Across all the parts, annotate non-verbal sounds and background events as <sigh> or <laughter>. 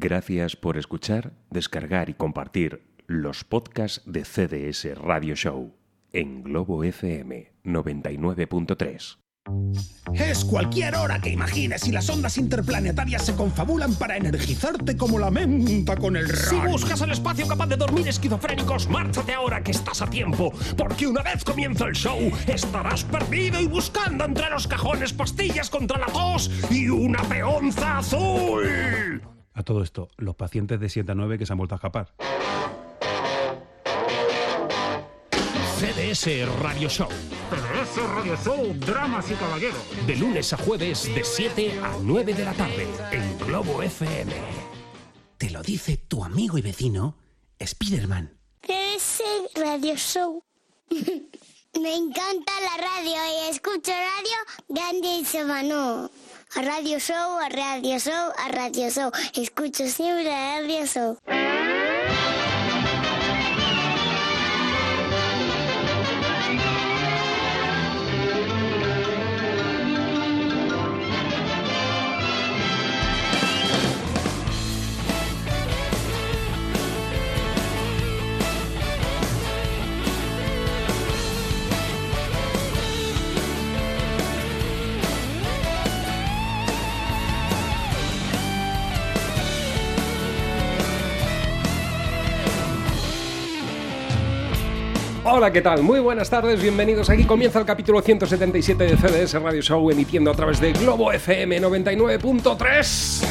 Gracias por escuchar, descargar y compartir los podcasts de CDS Radio Show en Globo FM 99.3. Es cualquier hora que imagines y las ondas interplanetarias se confabulan para energizarte como la menta con el Si ron. buscas el espacio capaz de dormir esquizofrénicos, márchate ahora que estás a tiempo, porque una vez comienza el show, estarás perdido y buscando entre los cajones pastillas contra la tos y una peonza azul. A todo esto, los pacientes de 7 a 9 que se han vuelto a escapar. CDS Radio Show. CDS Radio Show, Dramas y Caballeros. De lunes a jueves de 7 a 9 de la tarde en Globo FM. Te lo dice tu amigo y vecino, Spiderman. Ese radio show. <laughs> Me encanta la radio y escucho radio grande y semano. A radio show, a radio show, a radio show. Escucho siempre a radio show. Hola, ¿qué tal? Muy buenas tardes, bienvenidos. Aquí comienza el capítulo 177 de CDS Radio Show, emitiendo a través de Globo FM 99.3.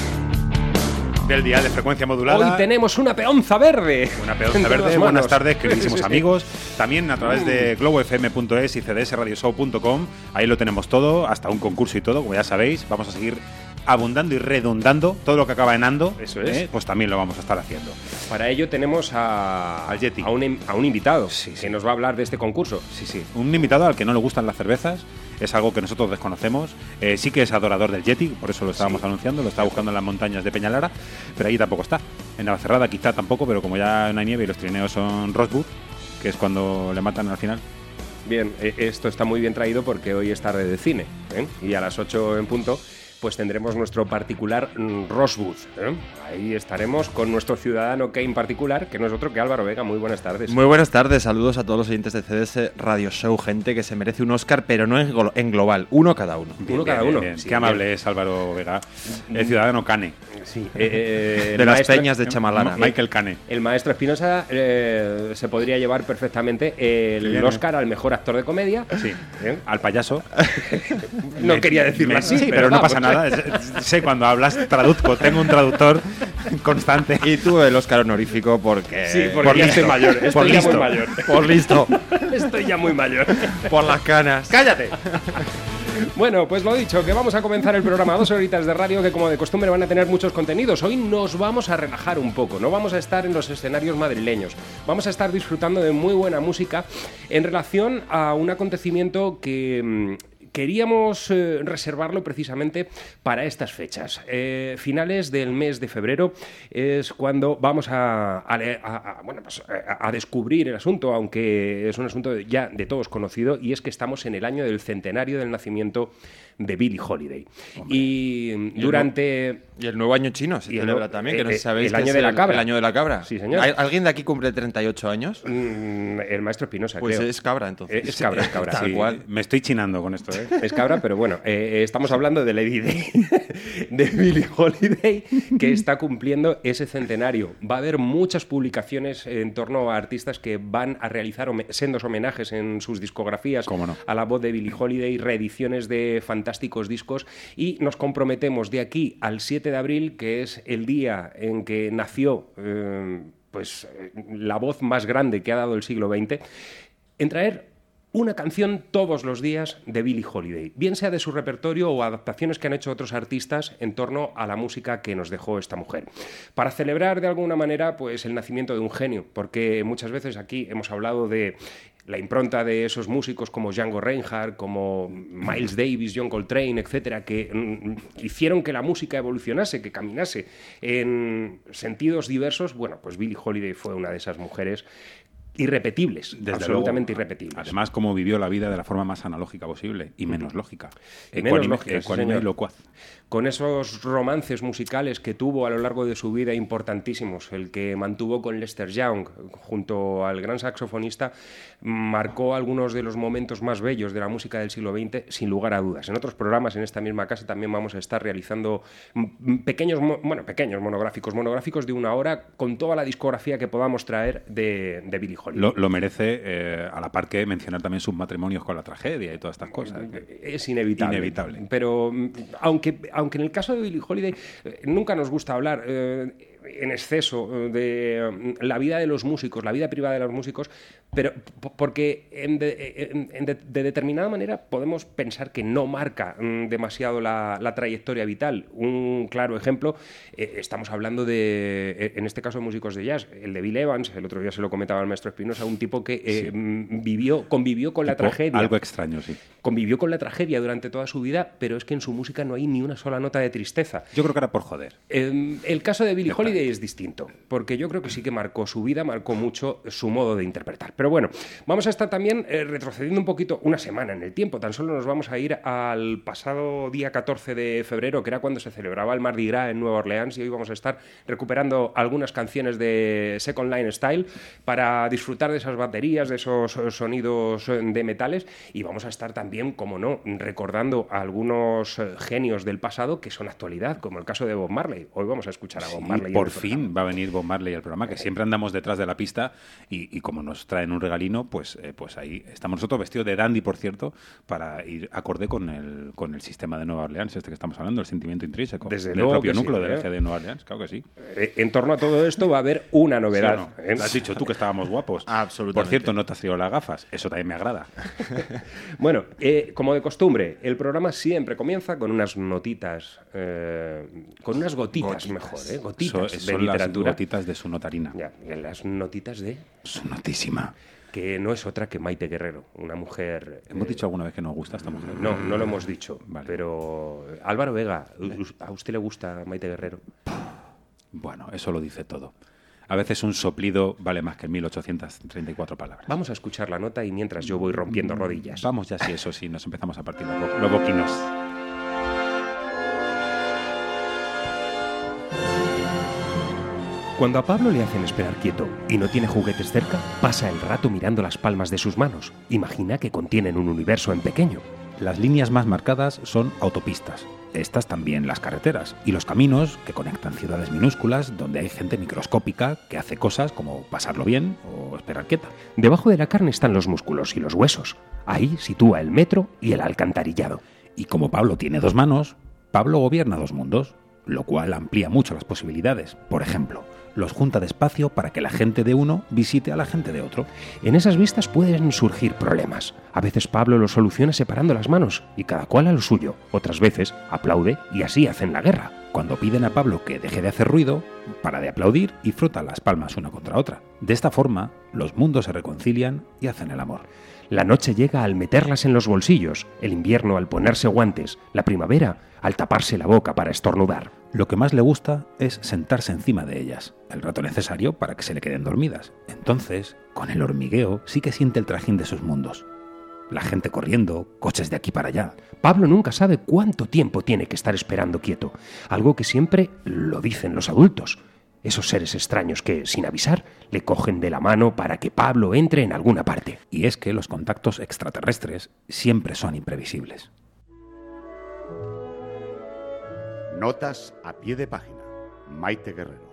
del día de frecuencia modulada. Hoy tenemos una peonza verde. Una peonza verde. Buenas tardes, queridísimos <laughs> amigos. También a través de globofm.es y cdsradioshow.com. Ahí lo tenemos todo, hasta un concurso y todo, como ya sabéis. Vamos a seguir abundando y redundando todo lo que acaba en ando. Eso es. ¿eh? Pues también lo vamos a estar haciendo. Para ello tenemos a, Al Yeti. a, un, a un invitado Sí, sí. que nos va a hablar de este concurso. Sí, sí. Un invitado al que no le gustan las cervezas. Es algo que nosotros desconocemos. Eh, sí que es adorador del Yeti, por eso lo estábamos anunciando. Lo está buscando en las montañas de Peñalara, pero allí tampoco está. En Navacerrada quizá tampoco, pero como ya no hay nieve y los trineos son Rosebud, que es cuando le matan al final. Bien, eh, esto está muy bien traído porque hoy es tarde de cine. ¿eh? Y a las 8 en punto, pues tendremos nuestro particular mm, Rosewood. ¿eh? Ahí estaremos con nuestro ciudadano Kane particular, que no es otro que Álvaro Vega. Muy buenas tardes. Muy buenas tardes, saludos a todos los oyentes de CDS Radio Show, gente que se merece un Oscar, pero no en, glo- en global, uno cada uno. Uno cada Bien, uno. bien, bien. Sí, Qué amable es Álvaro Vega, el ciudadano Cane. Sí, eh, eh, De las maestro- peñas de Chamalara. Ma- Michael Cane. El maestro Espinosa eh, se podría llevar perfectamente el Bien, Oscar al mejor actor de comedia. Sí, ¿eh? al payaso. <laughs> No Me- quería decirlo me- así, sí, pero pero, no pasa nada. Sé cuando hablas, traduzco. Tengo un traductor constante. Y tú el Oscar honorífico porque... Sí, porque por ya listo, estoy mayor, estoy por ya listo, muy mayor. por listo, <laughs> Estoy ya muy mayor. por las canas. ¡Cállate! Bueno, pues lo dicho, que vamos a comenzar el programa. Dos horitas de radio que como de costumbre van a tener muchos contenidos. Hoy nos vamos a relajar un poco, no vamos a estar en los escenarios madrileños. Vamos a estar disfrutando de muy buena música en relación a un acontecimiento que... Queríamos eh, reservarlo precisamente para estas fechas. Eh, finales del mes de febrero es cuando vamos a, a le- a- a- bueno, pues, a- a descubrir el asunto, aunque es un asunto ya de todos conocido, y es que estamos en el año del centenario del nacimiento de Billie Holiday. Y durante... Y el nuevo año chino se Y el celebra también, que no eh, sé si sabéis el que año es de la cabra. El año de la cabra. Sí, señor. ¿Hay- ¿Alguien de aquí cumple 38 años? mm, el maestro Espinosa, Pues creo. es cabra, entonces. Es cabra, es cabra. Tal sí. cual. Me estoy chinando con esto, ¿eh? Es cabra, pero bueno, eh, eh, estamos hablando de Lady Day, <laughs> de Billie Holiday, que está cumpliendo ese centenario. Va a haber muchas publicaciones en torno a artistas que van a realizar home- sendos homenajes en sus discografías no. a la voz de Billie Holiday, reediciones de fantásticos discos y nos comprometemos de aquí al 7 de abril, que es el día en que nació eh, pues, eh, la voz más grande que ha dado el siglo XX, en traer una canción todos los días de Billie Holiday, bien sea de su repertorio o adaptaciones que han hecho otros artistas en torno a la música que nos dejó esta mujer. Para celebrar de alguna manera pues el nacimiento de un genio, porque muchas veces aquí hemos hablado de la impronta de esos músicos como Django Reinhardt, como Miles Davis, John Coltrane, etcétera, que mm, hicieron que la música evolucionase, que caminase en sentidos diversos. Bueno, pues Billie Holiday fue una de esas mujeres irrepetibles, Desde absolutamente luego. irrepetibles. Además, como vivió la vida de la forma más analógica posible y menos lógica. Y menos lógica, sí, y locuaz. Con esos romances musicales que tuvo a lo largo de su vida importantísimos, el que mantuvo con Lester Young junto al gran saxofonista, marcó algunos de los momentos más bellos de la música del siglo XX, sin lugar a dudas. En otros programas en esta misma casa también vamos a estar realizando mm, pequeños, mo- bueno, pequeños monográficos, monográficos de una hora con toda la discografía que podamos traer de, de Billie Holiday. Lo, lo merece eh, a la par que mencionar también sus matrimonios con la tragedia y todas estas cosas. Es inevitable. Inevitable. Pero mm, aunque, aunque en el caso de Billie Holiday eh, nunca nos gusta hablar eh, en exceso eh, de mm, la vida de los músicos, la vida privada de los músicos, pero porque en de, en- en de- de determinada manera podemos pensar que no marca mm, demasiado la, la trayectoria vital. Un claro ejemplo, eh, estamos hablando de, eh, en este caso, de músicos de jazz, el de Bill Evans, el otro día se lo comentaba el maestro Espinosa, un tipo que eh, mm, vivió, convivió con la tragedia Algo extraño, sí. convivió con la tragedia durante toda su vida, pero es que en su música no hay ni una sola nota de tristeza. Yo creo que era por joder. Eh, el caso de Billie Está Holiday es distinto, porque yo creo que sí que marcó su vida, marcó mucho su modo de interpretar. Pero bueno, vamos a estar también eh, retrocediendo un poquito una semana en el tiempo. Tan solo nos vamos a ir al pasado día 14 de febrero, que era cuando se celebraba el Mardi Gras en Nueva Orleans, y hoy vamos a estar recuperando algunas canciones de Second Line Style para disfrutar de esas baterías, de esos sonidos eh, de metales, y vamos a estar también, como no, recordando a algunos eh, genios del pasado que son actualidad, como el caso de Bob Marley. Hoy vamos a escuchar a Bob Marley. Por el fin va a venir Bob Marley al programa, que siempre andamos detrás de la pista y, y como nos traen un regalino, pues, eh, pues ahí estamos nosotros vestidos de dandy, por cierto, para ir acorde con el, con el sistema de Nueva Orleans, este que estamos hablando, el sentimiento intrínseco Desde del luego propio que sí, núcleo de ¿eh? la de Nueva Orleans, claro que sí. Eh, En torno a todo esto va a haber una ¿Sí o novedad. no? ¿eh? Has dicho tú que estábamos guapos. <laughs> Absolutamente. Por cierto, no te has traído las gafas, eso también me agrada. <laughs> Bueno, eh, como de costumbre, el programa siempre comienza con unas notitas, eh, con unas gotitas, Gotitas. mejor, ¿eh? So- de son las gotitas de su notarina. Ya, las notitas de Su notísima. que no es otra que Maite Guerrero, una mujer. Hemos eh, dicho alguna vez que nos gusta esta mujer. No, no lo hemos dicho. Vale. Pero Álvaro Vega, ¿a usted le gusta Maite Guerrero? Bueno, eso lo dice todo. A veces un soplido vale más que 1834 palabras. Vamos a escuchar la nota y mientras yo voy rompiendo rodillas. Vamos ya si eso sí, nos empezamos a partir los boquinos. Cuando a Pablo le hacen esperar quieto y no tiene juguetes cerca, pasa el rato mirando las palmas de sus manos. Imagina que contienen un universo en pequeño. Las líneas más marcadas son autopistas. Estas también las carreteras y los caminos que conectan ciudades minúsculas donde hay gente microscópica que hace cosas como pasarlo bien o esperar quieta. Debajo de la carne están los músculos y los huesos. Ahí sitúa el metro y el alcantarillado. Y como Pablo tiene dos manos, Pablo gobierna dos mundos, lo cual amplía mucho las posibilidades. Por ejemplo, los junta despacio para que la gente de uno visite a la gente de otro. En esas vistas pueden surgir problemas. A veces Pablo los soluciona separando las manos y cada cual a lo suyo. Otras veces aplaude y así hacen la guerra. Cuando piden a Pablo que deje de hacer ruido, para de aplaudir y frota las palmas una contra otra. De esta forma, los mundos se reconcilian y hacen el amor. La noche llega al meterlas en los bolsillos, el invierno al ponerse guantes, la primavera al taparse la boca para estornudar. Lo que más le gusta es sentarse encima de ellas, el rato necesario para que se le queden dormidas. Entonces, con el hormigueo, sí que siente el trajín de sus mundos. La gente corriendo, coches de aquí para allá. Pablo nunca sabe cuánto tiempo tiene que estar esperando quieto, algo que siempre lo dicen los adultos. Esos seres extraños que, sin avisar, le cogen de la mano para que Pablo entre en alguna parte. Y es que los contactos extraterrestres siempre son imprevisibles. Notas a pie de página. Maite Guerrero.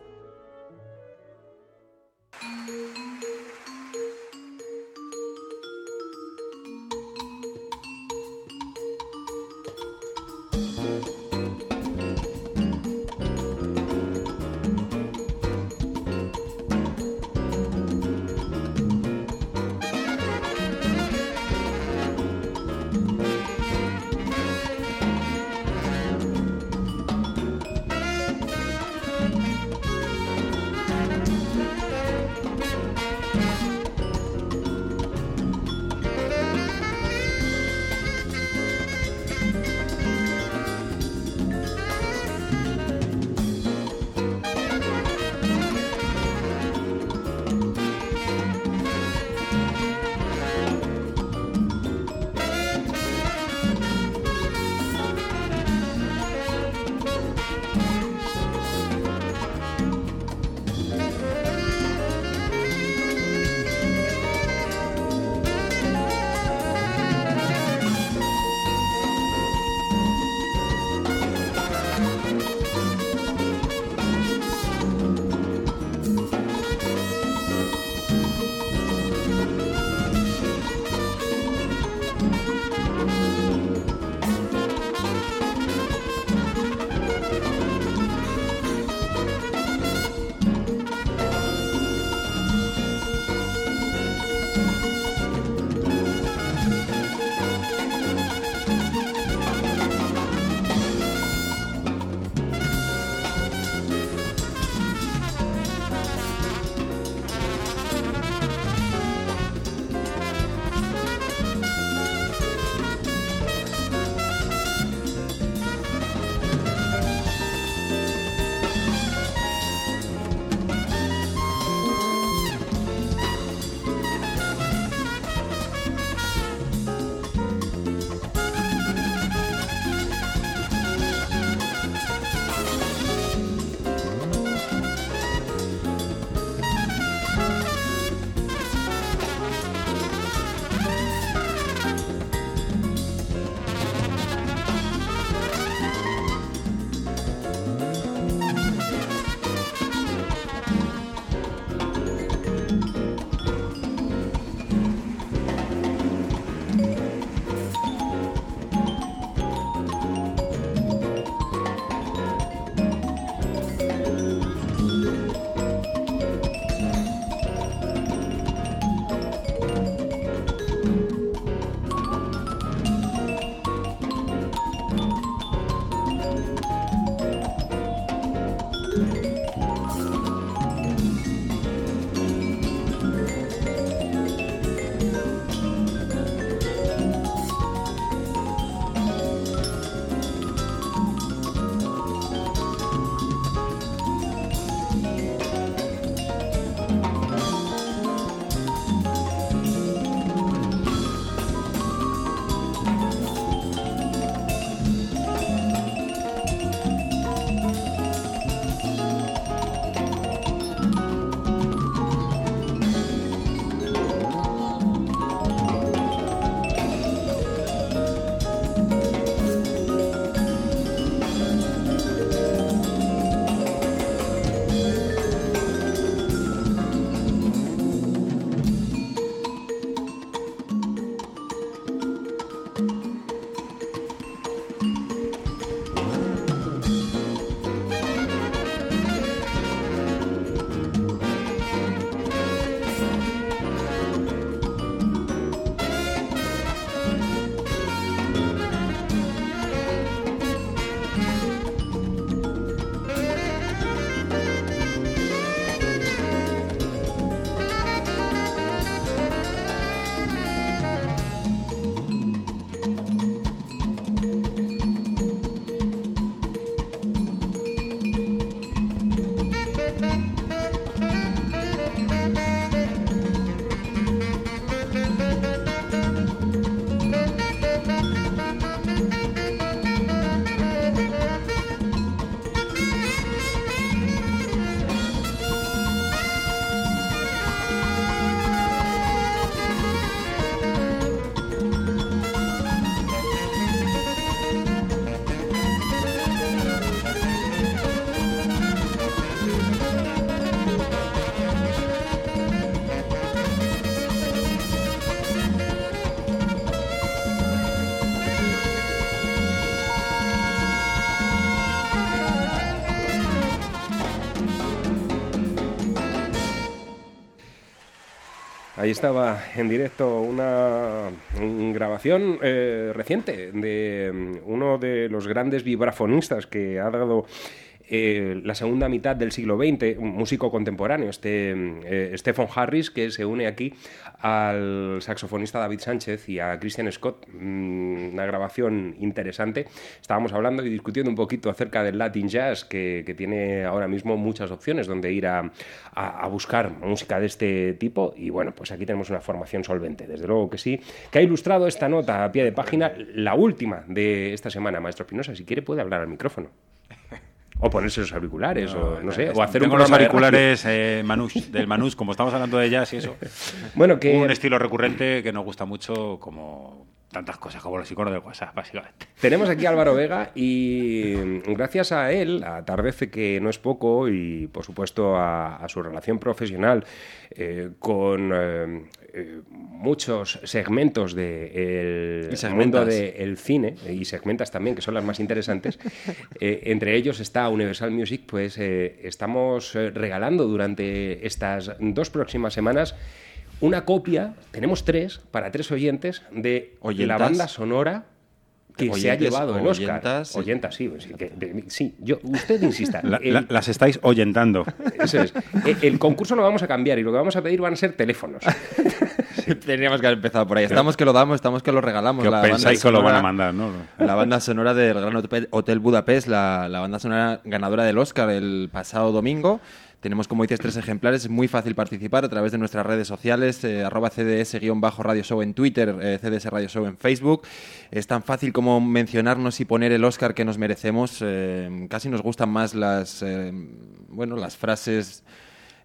Ahí estaba en directo una grabación eh, reciente de mm, uno de los grandes vibrafonistas que ha dado eh, la segunda mitad del siglo XX, un músico contemporáneo, este eh, Stephen Harris, que se une aquí al saxofonista David Sánchez y a Christian Scott. Mm, una grabación interesante. Estábamos hablando y discutiendo un poquito acerca del Latin Jazz, que, tiene ahora mismo muchas opciones donde ir a, a- buscar música de este tipo. Y bueno, pues aquí tenemos una formación solvente, desde luego que sí, que ha ilustrado esta nota a pie de página, la última de esta semana, Maestro Espinosa. Si quiere, puede hablar al micrófono. O ponerse los auriculares, o no sé, o hacer un los programa de auriculares eh, del Manouche, como estamos hablando de jazz y eso. <laughs> Bueno, que- Un estilo recurrente que nos gusta mucho, como tantas cosas, como los iconos del WhatsApp, básicamente. Tenemos aquí a Álvaro Vega y gracias a él, atardece que no es poco y por supuesto a, a su relación profesional eh, con eh, eh, muchos segmentos del segmentas. mundo del cine y segmentas también, que son las más interesantes, <laughs> eh, entre ellos está Universal Music, pues eh, estamos regalando durante estas dos próximas semanas una copia, tenemos tres, para tres oyentes, de la ¿Oyentas? banda sonora que se ha Oyentes llevado el Oscar. oyentas, sí. Oyentas, sí, sí, que- de- sí, yo, usted insista. La- el- la- las estáis oyentando. eso es. El, el concurso lo vamos a cambiar y lo que vamos a pedir van a ser teléfonos. Teníamos que haber empezado por ahí. Estamos que lo damos, estamos que lo regalamos. Que la banda pensáis que lo van a sonora- mandar, ¿no? La banda sonora del Gran Hotel- Hotel Budapest, la, la banda sonora ganadora del Oscar el pasado domingo. Tenemos, como dices, tres ejemplares. Es muy fácil participar a través de nuestras redes sociales, eh, arroba CDS-Radio Show en Twitter, eh, CDS Radio Show en Facebook. Es tan fácil como mencionarnos y poner el Oscar que nos merecemos. Eh, casi nos gustan más las, eh, bueno, las frases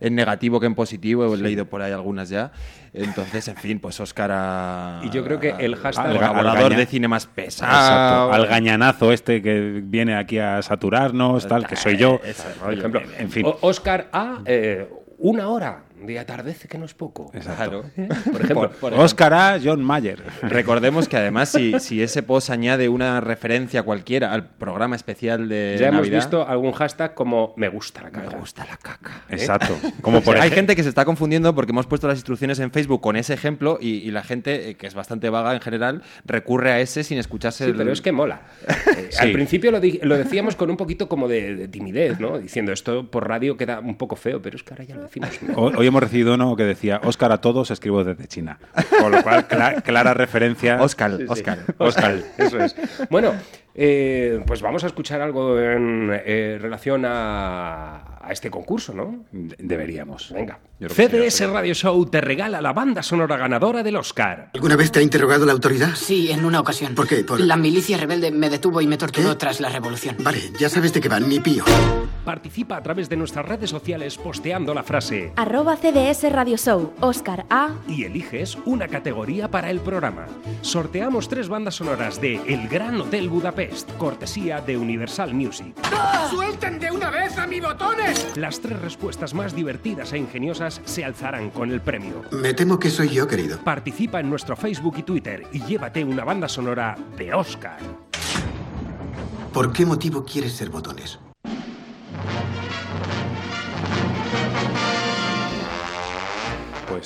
en negativo que en positivo. He leído por ahí algunas ya. Entonces, en fin, pues Oscar a... Y yo creo que el hashtag- al Al de cine más pesado. Exacto. Al gañanazo este que viene aquí a saturarnos, tal, que soy yo. Por ejemplo, En fin. Oscar A, eh, una hora de atardece, que no es poco. Exacto. Por ejemplo, Por- por ejemplo. Oscar A. John Mayer. Recordemos que además si, si ese post añade una referencia cualquiera al programa especial de ya hemos visto algún hashtag como me gusta la caca. me gusta la caca. <laughs> Exacto. Como por Hay gente que se está confundiendo porque hemos puesto las instrucciones en Facebook con ese ejemplo y, y la gente, eh, que es bastante vaga en general, recurre a ese sin escucharse Sí, el- pero es que mola. <laughs> Eh, Sí. Al principio lo, lo decíamos con un poquito como de, de timidez, ¿no? Diciendo esto por radio queda un poco feo, pero es que ahora ya lo decimos. Hoy hoy hemos recibido uno que decía Oscar a todos, escribo desde China. Con lo cual, cla- clara referencia. Oscar, Oscar. Oscar, eso es. Bueno, eh, pues vamos a escuchar algo en eh, relación a, a este concurso, ¿no? De- Deberíamos. Venga. Sí. CDS Radio Show te regala la banda sonora ganadora del Oscar. ¿Alguna vez te ha interrogado la autoridad? Sí, en una ocasión. ¿Por qué? Por- La milicia rebelde me detuvo y me torturó ¿Qué? tras la revolución. Vale, ya sabes de qué van, mi pío. Participa a través de nuestras redes sociales posteando la frase Arroba CDS Radio Show, Oscar A. y eliges una categoría para el programa. Sorteamos tres bandas sonoras de El Gran Hotel Budapest, cortesía de Universal Music. ¡Suelten de una vez a mi botones! Las tres respuestas más divertidas e ingeniosas se alzarán con el premio. Me temo que soy yo, querido. Participa en nuestro Facebook y Twitter y llévate una banda sonora de Oscar. ¿Por qué motivo quieres ser botones?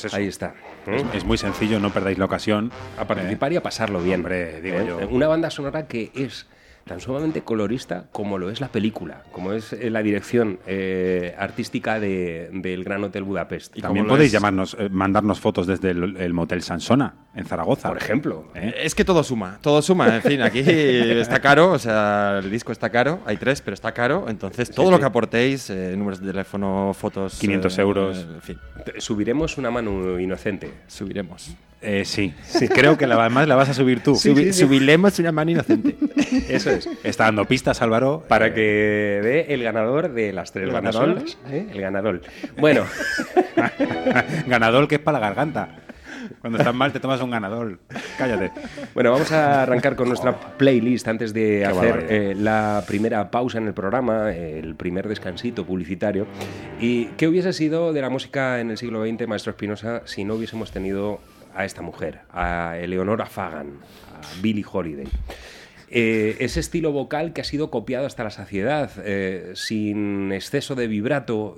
Eso. Ahí está. Es, ¿eh? es muy sencillo, no perdáis la ocasión. A participar y a pasarlo bien. Hombre, digo ¿eh? yo. Una banda sonora que es tan sumamente colorista como lo es la película, como es eh, la dirección eh, artística de- del Gran Hotel Budapest. También Como lo podéis es- llamarnos, eh, mandarnos fotos desde el, el motel Sansona, en Zaragoza. Por ejemplo. Es que todo suma, todo suma. En fin, aquí está caro, o sea, el disco está caro, hay tres, pero está caro. Entonces, todo lo sí. que aportéis, eh, números de teléfono, fotos. 500 eh, euros. En fin, Subiremos una mano inocente. subiremos. Eh, sí, creo que la, además la vas a subir tú. Subi- Subiremos una mano inocente. Eso es. Está dando pistas, Álvaro. Para Eh, que dé el ganador de las tres ¿El ganador? ¿eh? El ganador. Bueno, <laughs> ganador que es para la garganta. Cuando estás mal te tomas un ganador. Cállate. Bueno, vamos a arrancar con nuestra playlist antes de hacer eh, la primera pausa en el programa, el primer descansito publicitario. ¿Y qué hubiese sido de la música en el siglo XX, Maestro Espinosa, si no hubiésemos tenido a esta mujer, a Eleonora Fagan, a Billie Holiday? Eh, ese estilo vocal que ha sido copiado hasta la saciedad, eh, sin exceso de vibrato,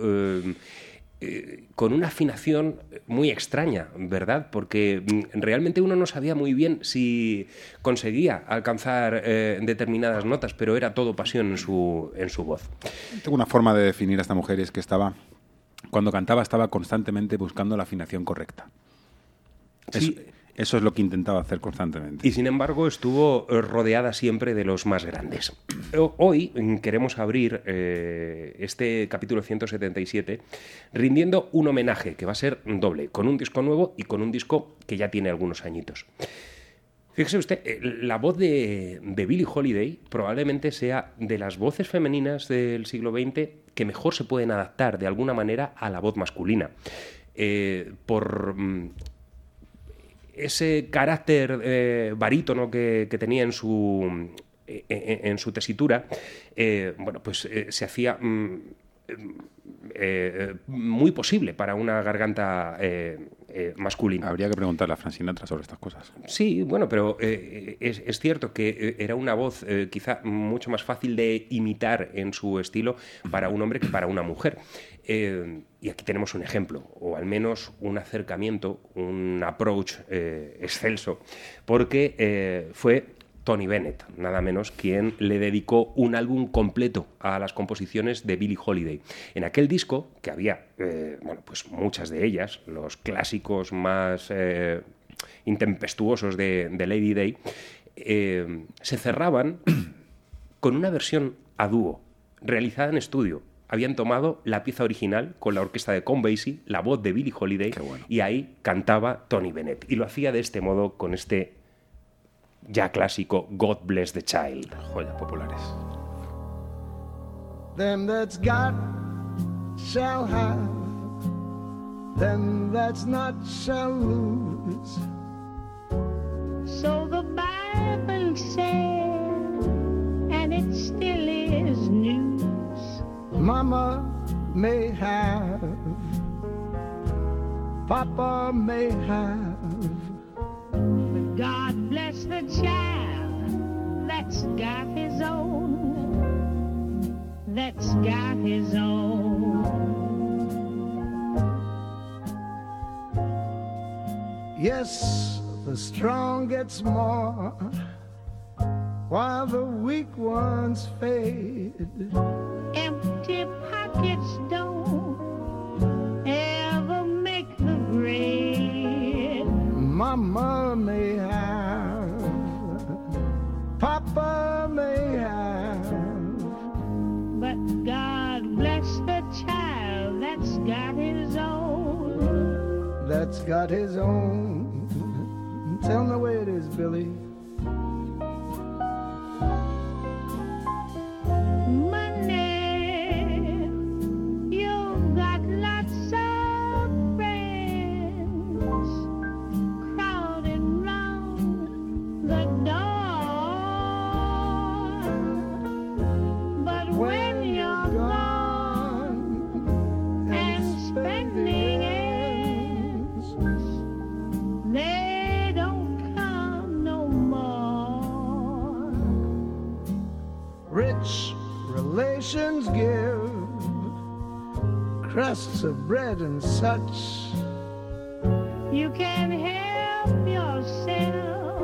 eh, con una afinación muy extraña, ¿verdad? Porque mm, realmente uno no sabía muy bien si conseguía alcanzar determinadas notas, pero era todo pasión en su, en su voz. Tengo una forma de definir a esta mujer es que estaba, cuando cantaba, estaba constantemente buscando la afinación correcta. Sí. Eso, eso es lo que intentaba hacer constantemente. Y sin embargo estuvo eh, rodeada siempre de los más grandes. O- Hoy mm, queremos abrir eh, este capítulo 177 rindiendo un homenaje que va a ser doble, con un disco nuevo y con un disco que ya tiene algunos añitos. Fíjese usted, eh, la voz de, de Billie Holiday probablemente sea de las voces femeninas del siglo XX que mejor se pueden adaptar de alguna manera a la voz masculina. Eh, por mm, ese carácter eh, barítono que, que tenía en su, en, su tesitura, eh, bueno, pues eh, se hacía mm, muy posible para una garganta eh, eh, masculina. Habría que preguntarle a Fran Sinatra sobre estas cosas. Sí, bueno, pero eh, es, es cierto que eh, era una voz eh, quizá mucho más fácil de imitar en su estilo para un hombre que para una mujer. Eh, y aquí tenemos un ejemplo, o al menos un acercamiento, un approach eh, excelso, porque eh, fue Tony Bennett, nada menos, quien le dedicó un álbum completo a las composiciones de Billie Holiday. En aquel disco, que había, eh, bueno, pues muchas de ellas, los clásicos más eh, intempestuosos de, de Lady Day, eh, se cerraban <clears throat> con una versión a dúo, realizada en estudio. Habían tomado la pieza original con la orquesta de Con Basie, la voz de Billie Holiday, y ahí cantaba Tony Bennett. Y lo hacía de este modo con este ya clásico God Bless the Child. Joyas populares. Them that's got shall have, them that's not shall lose. So the Bible said, and it still is news. Mama may have, Papa may have, But God bless the child that's got his own, that's got his own. yes, the strong gets more, while the weak ones fade. Empty pockets don't ever make the grade. Mama may have, May have, But God bless the child that's got his own. that's got his own. Tell me where it is, Billy. Relations give crusts of bread and such. You can help yourself,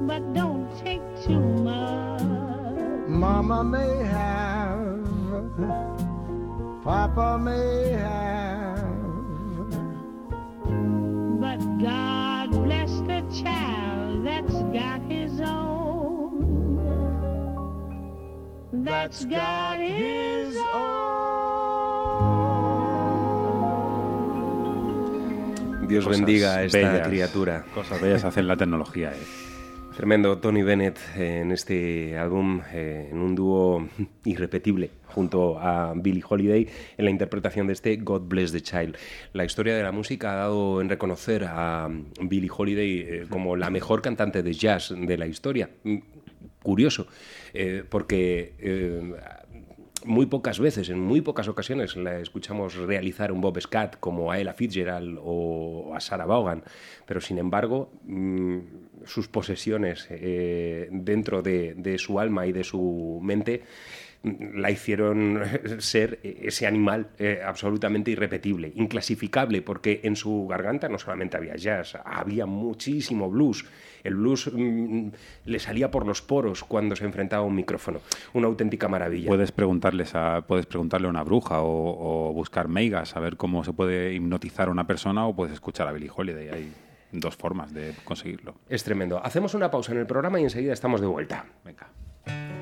but don't take too much. Mama may have, Papa may have. But God bless the child that's got That's got his Dios Cosas bendiga a esta bellas, criatura. Cosas bellas hacen la tecnología. eh. Tremendo Tony Bennett eh, en este álbum, eh, en un dúo <laughs> irrepetible junto a Billie Holiday en la interpretación de este God Bless the Child. La historia de la música ha dado en reconocer a Billie Holiday eh, como la mejor cantante de jazz de la historia. Mm, Curioso, eh, porque eh, muy pocas veces, en muy pocas ocasiones, la escuchamos realizar un Bob Scott como a Ella Fitzgerald o a Sarah Vaughan, pero sin embargo, mm, sus posesiones eh, dentro de, su alma y de su mente mm, la hicieron <laughs> ser ese animal absolutamente irrepetible, inclasificable, porque en su garganta no solamente había jazz, había muchísimo blues. El blues mm, le salía por los poros cuando se enfrentaba a un micrófono. Una auténtica maravilla. Puedes preguntarles a, puedes preguntarle a una bruja o, o buscar meigas, a ver cómo se puede hipnotizar a una persona o puedes escuchar a Billie Holiday. Hay dos formas de conseguirlo. Es tremendo. Hacemos una pausa en el programa y enseguida estamos de vuelta. Venga.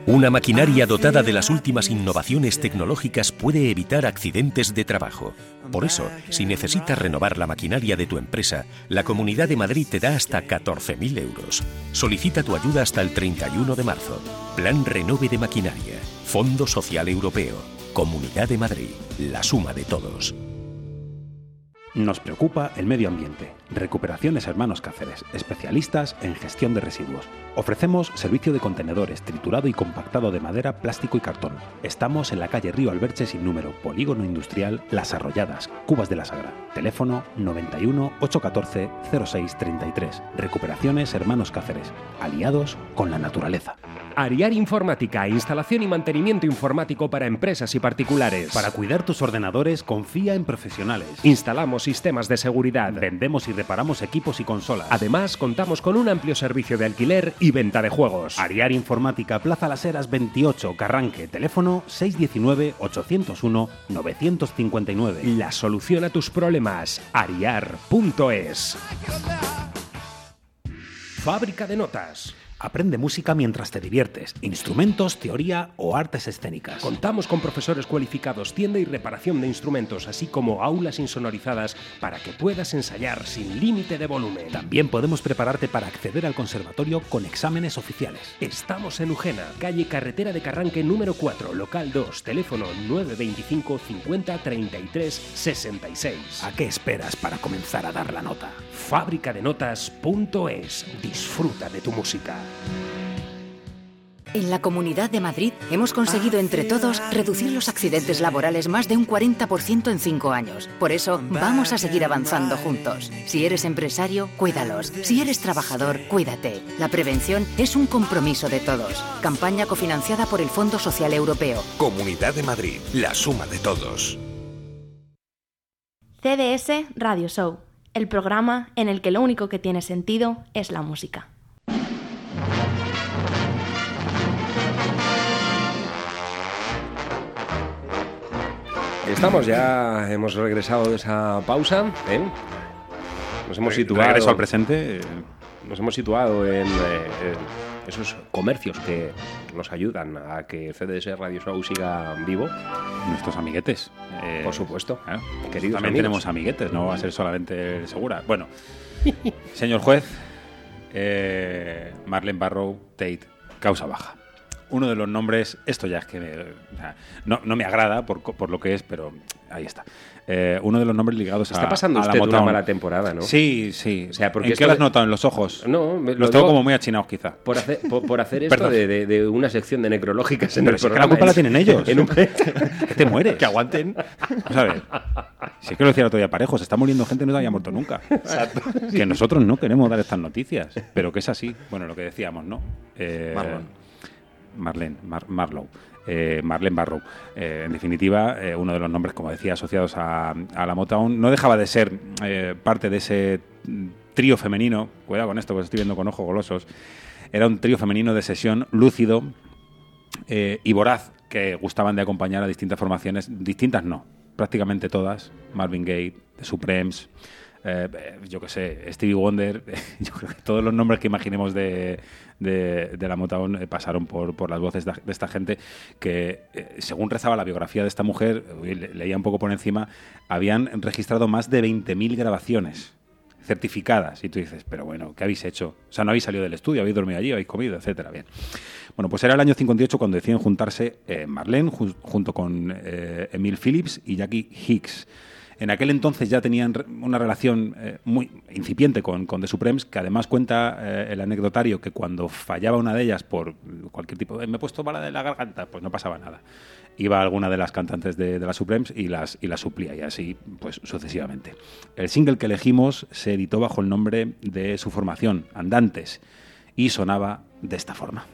Una maquinaria dotada de las últimas innovaciones tecnológicas puede evitar accidentes de trabajo. Por eso, si necesitas renovar la maquinaria de tu empresa, la Comunidad de Madrid te da hasta 14.000 euros. Solicita tu ayuda hasta el 31 de marzo. Plan Renove de Maquinaria. Fondo Social Europeo. Comunidad de Madrid. La suma de todos. Nos preocupa el medio ambiente. Recuperaciones Hermanos Cáceres, especialistas en gestión de residuos. Ofrecemos servicio de contenedores, triturado y compactado de madera, plástico y cartón. Estamos en la calle Río Alberche sin número, Polígono Industrial Las Arrolladas, Cubas de la Sagra. Teléfono 91 814 0633. Recuperaciones Hermanos Cáceres, aliados con la naturaleza. Ariar Informática, instalación y mantenimiento informático para empresas y particulares. Para cuidar tus ordenadores, confía en profesionales. Instalamos sistemas de seguridad. Vendemos y reparamos equipos y consolas. Además, contamos con un amplio servicio de alquiler y venta de juegos. Ariar Informática, Plaza Las Heras 28, Carranque, teléfono 619-801-959. La solución a tus problemas, ariar.es. Fábrica de notas. Aprende música mientras te diviertes, instrumentos, teoría o artes escénicas. Contamos con profesores cualificados, tienda y reparación de instrumentos, así como aulas insonorizadas para que puedas ensayar sin límite de volumen. También podemos prepararte para acceder al conservatorio con exámenes oficiales. Estamos en Ujena, calle Carretera de Carranque número 4, local 2, teléfono 925 50 33 66. ¿A qué esperas para comenzar a dar la nota? Fábricadenotas.es. Disfruta de tu música. En la Comunidad de Madrid hemos conseguido entre todos reducir los accidentes laborales más de un 40% en cinco años. Por eso vamos a seguir avanzando juntos. Si eres empresario, cuídalos. Si eres trabajador, cuídate. La prevención es un compromiso de todos. Campaña cofinanciada por el Fondo Social Europeo. Comunidad de Madrid, la suma de todos. CDS Radio Show, el programa en el que lo único que tiene sentido es la música. Estamos ya, hemos regresado de esa pausa. ¿eh? Nos hemos situado. regreso al presente, eh. Nos hemos situado en, eh, en esos comercios que nos ayudan a que CDS Radio Show siga vivo. Nuestros amiguetes. eh, Por supuesto. claro. Queridos También amigos. tenemos amiguetes, no va a ser solamente segura. Bueno, <laughs> señor juez, eh, Marlene Barrow Tate, causa baja. Uno de los nombres, esto ya es que me- no, no me agrada por, por lo que es, pero ahí está. Eh, uno de los nombres ligados a, Está pasando a la usted una Motown. mala temporada, ¿no? Sí, sí. O sea, porque ¿En qué lo has de- notado? ¿En los ojos? No, me- lo los tengo digo- como muy achinados quizá. Por hacer, por, por hacer <laughs> esto de, de- de una sección de necrológicas en Pero el si es que la culpa la en- tienen ellos. en un- <laughs> que te mueres. Que aguanten. Vamos a ver. Si es que lo decía el otro día parejo, se está muriendo gente no se haya muerto nunca. Exacto. Que nosotros no queremos dar estas noticias, pero que es así. Bueno, lo que decíamos, ¿no? Eh, Marlon. Marlene, Mar- Marlowe. Eh, Marlene Barrow. Eh, en definitiva, eh, uno de los nombres, como decía, asociados a, a la Motown, no dejaba de ser parte de ese trío femenino. Cuidado con esto, porque estoy viendo con ojos golosos. Era un trío femenino de sesión lúcido, y voraz, que gustaban de acompañar a distintas formaciones, distintas no, prácticamente todas, Marvin Gaye, The Supremes, eh, yo qué sé, Stevie Wonder, <laughs> yo creo que todos los nombres que imaginemos de, de, la Motown eh, pasaron por, por las voces de, esta gente que, eh, según rezaba la biografía de esta mujer, le- leía un poco por encima, habían registrado más de 20.000 grabaciones certificadas. Y tú dices, pero bueno, ¿qué habéis hecho? O sea, no habéis salido del estudio, habéis dormido allí, habéis comido, etcétera. Bien. Bueno, pues era el año 58 cuando deciden juntarse eh, Marlene ju- junto con Emil Phillips y Jackie Hicks. En aquel entonces ya tenían una relación eh, muy incipiente con, con The Supremes, que además cuenta eh, el anecdotario que cuando fallaba una de ellas por cualquier tipo de me he puesto bala de la garganta, pues no pasaba nada. Iba alguna de las cantantes de, de las Supremes y las, y las suplía, y así pues sucesivamente. El single que elegimos se editó bajo el nombre de su formación, Andantes, y sonaba de esta forma.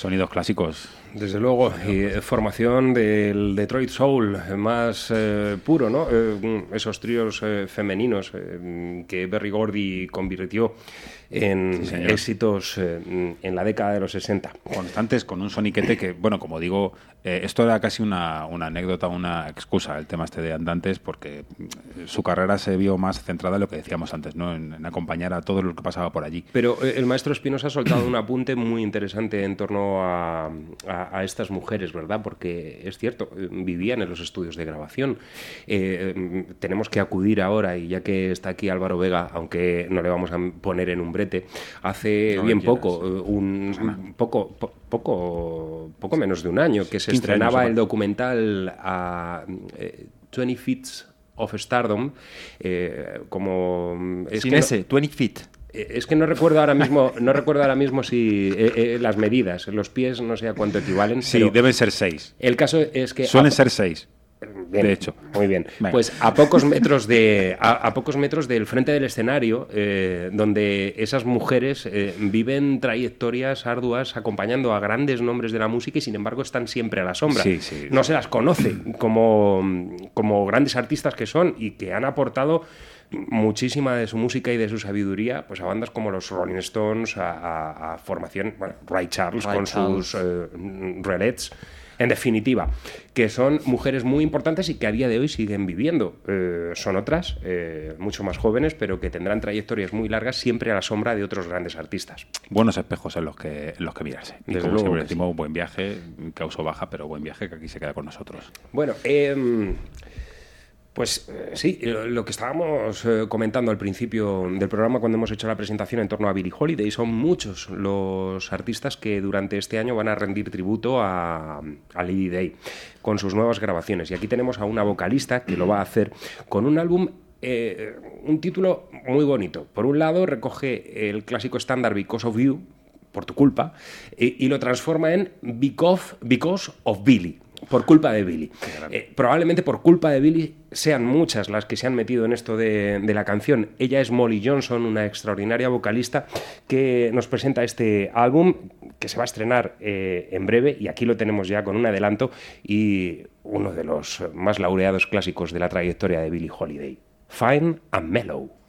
Sonidos clásicos. Desde luego, y eh, formación del Detroit Soul más eh, puro, ¿no? Eh, esos tríos eh, femeninos que Berry Gordy convirtió en Sí, éxitos eh, en la década de los 60. Constantes con un soniquete que, bueno, como digo, eh, esto era casi una, una anécdota, una excusa, el tema este de Andantes, porque mm, su carrera se vio más centrada en lo que decíamos antes, ¿no? En, en acompañar a todo lo que pasaba por allí. Pero eh, el maestro Espinosa ha soltado un apunte muy interesante en torno a, a- a estas mujeres, ¿verdad? Porque es cierto, eh, vivían en los estudios de grabación. Eh, mm, tenemos que acudir ahora, y ya que está aquí Álvaro Vega, aunque no le vamos a poner en un brete, hace No bien poco, eh, un, un poco, po- poco, poco menos de un año, que se 15 estrenaba años, el documental a eh, 20 Feet of Stardom, eh, como... mm, es Sin que no- ese, 20 feet. eh, Es que no recuerdo ahora mismo, no recuerdo ahora mismo si eh, eh, las medidas, los pies no sé a cuánto equivalen. Sí, pero deben ser seis. El caso es que Suelen ser seis. Bien, de hecho. muy bien. Pues a pocos metros de a, a pocos metros del frente del escenario, eh, donde esas mujeres eh, viven trayectorias arduas acompañando a grandes nombres de la música y sin embargo están siempre a la sombra. Sí, sí. No se las conoce como, como grandes artistas que son y que han aportado muchísima de su música y de su sabiduría pues a bandas como los Rolling Stones, a, a- a formación, bueno, Ray Charles Ray con Charles. sus eh, relets. En definitiva, que son mujeres muy importantes y que a día de hoy siguen viviendo. Eh, son otras, eh, mucho más jóvenes, pero que tendrán trayectorias muy largas siempre a la sombra de otros grandes artistas. Buenos espejos en los que, en los que mirarse. Y Desde como luego siempre que sí. decimos, buen viaje, causó baja, pero buen viaje que aquí se queda con nosotros. Bueno, em, pues eh, sí, lo, que estábamos eh, comentando al principio del programa cuando hemos hecho la presentación en torno a Billie Holiday, son muchos los artistas que durante este año van a rendir tributo a, a Lady Day con sus nuevas grabaciones. Y aquí tenemos a una vocalista que lo va a hacer con un álbum eh, un título muy bonito. Por un lado, recoge el clásico estándar Because of You, por tu culpa, y, y lo transforma en Because, Because of Billy, por culpa de Billy. Eh, probablemente por culpa de Billy sean muchas las que se han metido en esto de, de la canción. Ella es Molly Johnson, una extraordinaria vocalista que nos presenta este álbum que se va a estrenar eh, en breve y aquí lo tenemos ya con un adelanto y uno de los más laureados clásicos de la trayectoria de Billie Holiday. Fine and Mellow.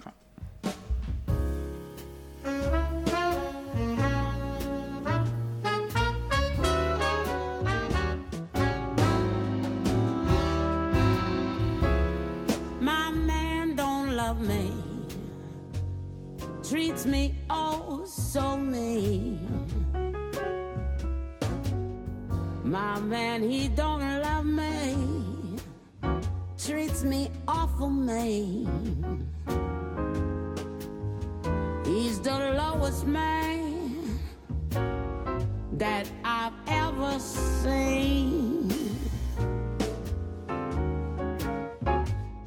Treats me oh so mean. My man, he don't love me, treats me awful mean. He's the lowest man that I've ever seen.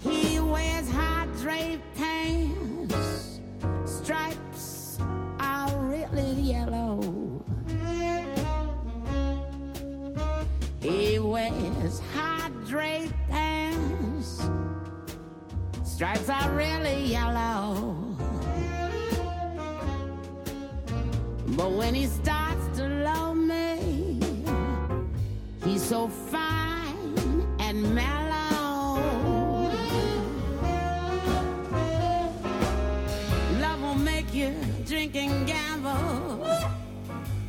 He wears high draped pants. Stripes are really yellow. He wears high draped pants. Stripes are really yellow. But when he starts to love me, he's so fine drink and gamble,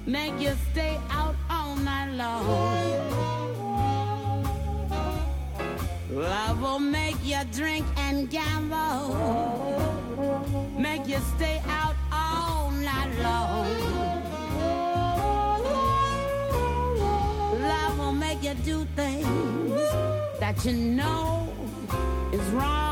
make you stay out all night long. Love will make you drink and gamble, make you stay out all night long. Love will make you do things that you know is wrong.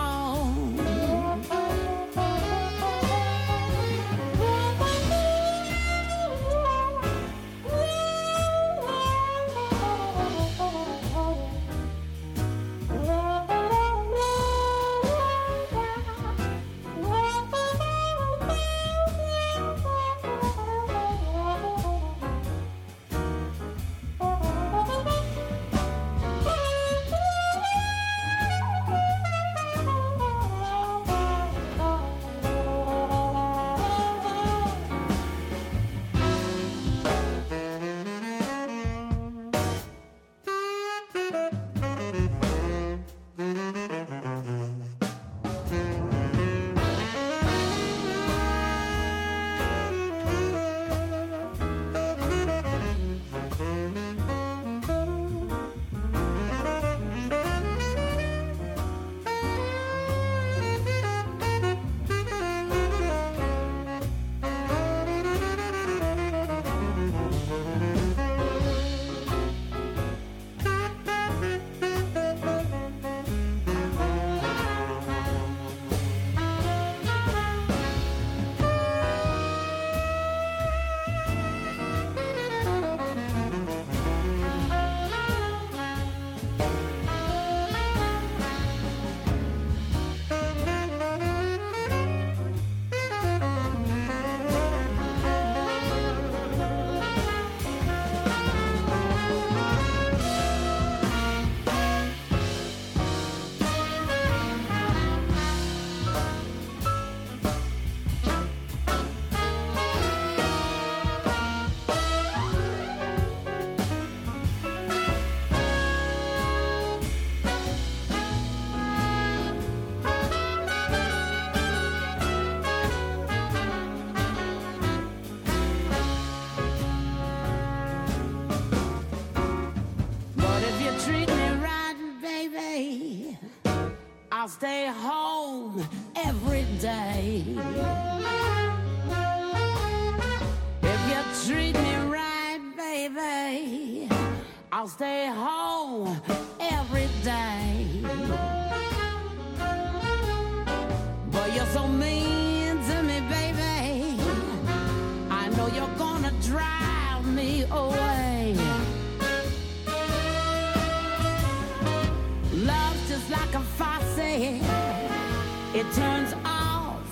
It turns off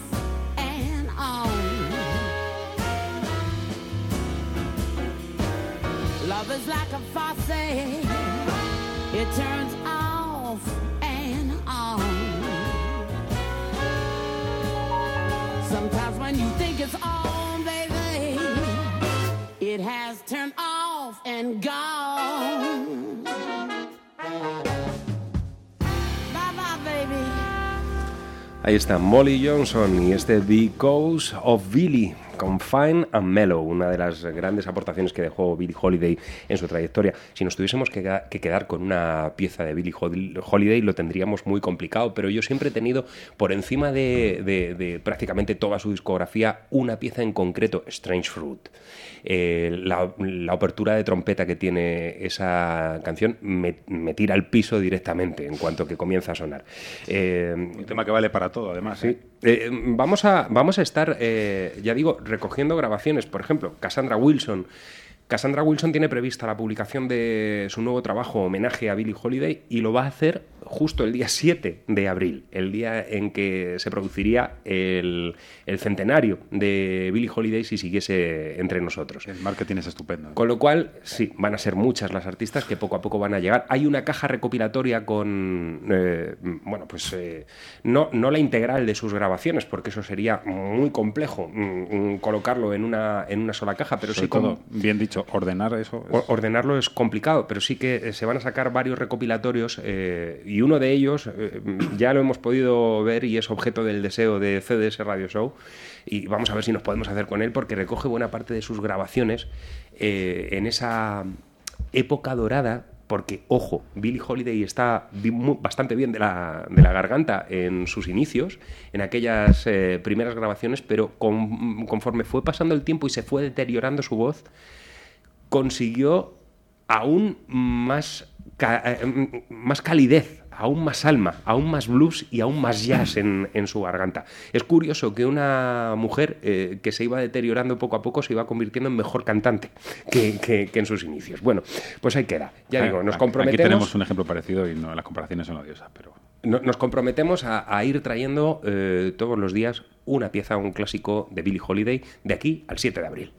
and on. Love is like a faucet, it turns off and on. Sometimes when you think it's on, baby, it has turned off and gone. Ahí está Molly Johnson y este Because of Billy con Fine and Mellow, una de las grandes aportaciones que dejó Billie Holiday en su trayectoria. Si nos tuviésemos que, quedar con una pieza de Billie Hol- Holiday lo tendríamos muy complicado, pero yo siempre he tenido por encima de, de- de prácticamente toda su discografía una pieza en concreto, Strange Fruit. Eh, la, la apertura de trompeta que tiene esa canción me, me tira al piso directamente en cuanto que comienza a sonar. Eh, Un tema que vale para todo, además. Sí. ¿eh? Eh, vamos, a, vamos a estar, eh, ya digo, recogiendo grabaciones. Por ejemplo, Cassandra Wilson. Cassandra Wilson tiene prevista la publicación de su nuevo trabajo, homenaje a Billie Holiday, y lo va a hacer justo el día 7 de abril, el día en que se produciría el, el centenario de Billie Holiday si siguiese entre nosotros. El marketing es estupendo. Con lo cual, sí, van a ser muchas las artistas que poco a poco van a llegar. Hay una caja recopilatoria con, eh, bueno, pues eh, no, no la integral de sus grabaciones, porque eso sería muy complejo mm, mm, colocarlo en una, en una sola caja, pero Sobre sí todo, bien dicho, ordenar eso. es- Ordenarlo es complicado, pero sí que eh, se van a sacar varios recopilatorios eh, y uno de ellos eh, ya lo hemos podido ver y es objeto del deseo de CDS Radio Show y vamos a ver si nos podemos hacer con él porque recoge buena parte de sus grabaciones eh, en esa época dorada porque, ojo, Billie Holiday está bastante bien de la, de la garganta en sus inicios, en aquellas eh, primeras grabaciones, pero con- conforme fue pasando el tiempo y se fue deteriorando su voz, consiguió aún más, ca- eh, más calidez, aún más alma, aún más blues y aún más jazz en, en su garganta. Es curioso que una mujer eh, que se iba deteriorando poco a poco se iba convirtiendo en mejor cantante que, que- que en sus inicios. Bueno, pues ahí queda. Ya Ah, digo, nos comprometemos... Aquí tenemos un ejemplo parecido y no, las comparaciones son odiosas, pero No- Nos comprometemos a, a ir trayendo eh, todos los días una pieza, un clásico de Billie Holiday de aquí al 7 de abril.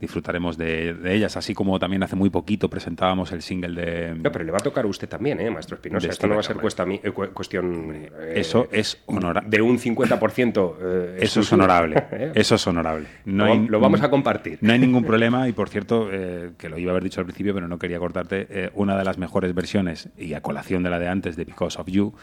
Disfrutaremos de, de ellas, así como también hace muy poquito presentábamos el single de... No, pero le va a tocar a usted también, ¿eh, maestro Espinosa? Esto no va a ser cuesta- eh, cu- cuestión... eh, Eso es honorable. De un 50%. eh, Eso es exclusivo. honorable. <laughs> ¿Eh? Eso es honorable. Lo hay- va- lo vamos a compartir. No hay ningún <laughs> problema y, por cierto, eh, que lo iba a haber dicho al principio, pero no quería cortarte, eh, una de las mejores versiones, y a colación de la de antes, de Because of You,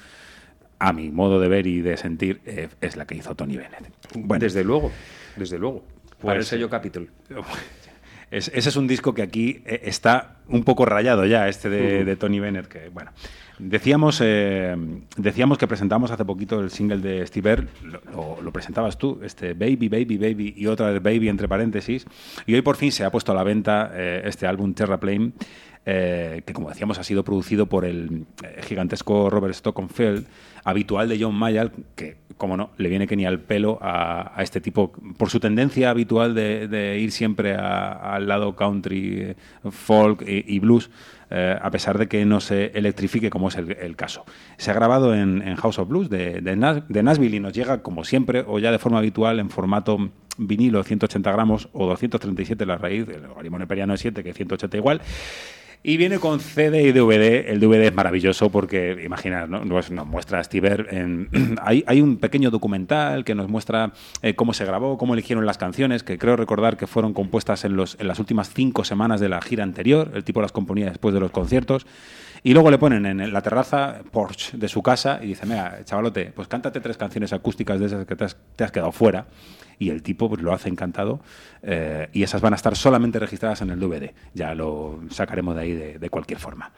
a mi modo de ver y de sentir, eh, es la que hizo Tony Bennett. Bueno, Desde luego, desde luego. Para el Pues, sello Capitol. <laughs> es- ese es un disco que aquí eh, está un poco rayado ya, este de, Ujú. de Tony Bennett, que bueno. Decíamos, eh, decíamos que presentamos hace poquito el single de Steve Earle, lo, lo- lo presentabas tú, este Baby, Baby, Baby y otra de Baby entre paréntesis, y hoy por fin se ha puesto a la venta eh, este álbum Terraplane, eh, que como decíamos ha sido producido por el eh, gigantesco Robert Stockenfeld, habitual de John Mayall, que como no, le viene que ni al pelo a, este tipo, por su tendencia habitual de, de ir siempre al lado country, eh, folk y, blues, a pesar de que no se electrifique como es el, caso. Se ha grabado en, en House of Blues de Nashville y nos llega, como siempre, o ya de forma habitual, en formato vinilo 180 gramos o 237 la raíz, el logaritmo neperiano es 7, que 180 igual. Y viene con CD y DVD. El DVD es maravilloso porque, imaginar, ¿no? nos, nos muestra Steve en- <clears throat> hay, hay un pequeño documental que nos muestra eh, cómo se grabó, cómo eligieron las canciones, que creo recordar que fueron compuestas en, los, en las últimas cinco semanas de la gira anterior. El tipo las componía después de los conciertos. Y luego le ponen en la terraza, Porsche de su casa, y dice, mira, chavalote, pues cántate tres canciones acústicas de esas que te has, te has quedado fuera. Y el tipo pues, lo hace encantado. eh, y esas van a estar solamente registradas en el DVD. Ya lo sacaremos de ahí de, cualquier forma.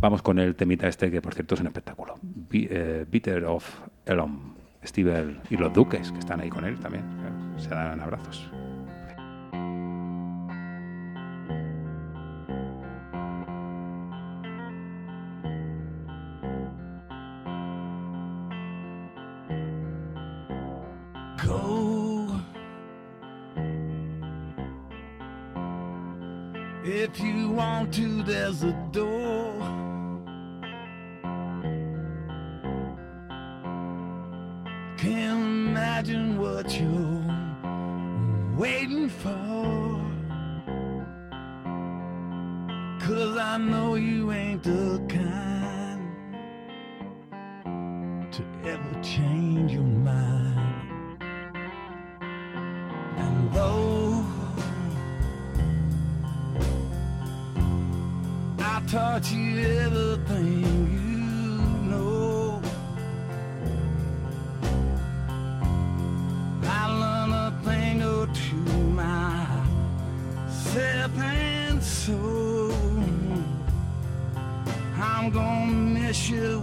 Vamos con el temita este, que por cierto es un espectáculo. Bi- eh, Bitter of Elom. Steve y los Duques, que están ahí con él también. Se dan abrazos. If you want to, there's a door. Can't imagine what you're waiting for. Cause I know you ain't the kind to ever change your mind. And though taught you everything you know, I learned a thing or two myself, and so I'm gonna miss you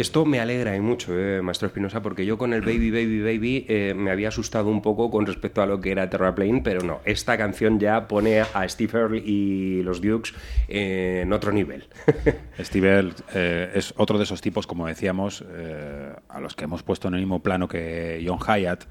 Esto me alegra mucho, eh, Maestro Espinosa, porque yo con el Baby Baby Baby eh, me había asustado un poco con respecto a lo que era Terraplane, pero no, esta canción ya pone a Steve Earle y los Dukes en otro nivel. <laughs> Steve Earle eh, es otro de esos tipos, como decíamos, eh, a los que hemos puesto en el mismo plano que John Hyatt,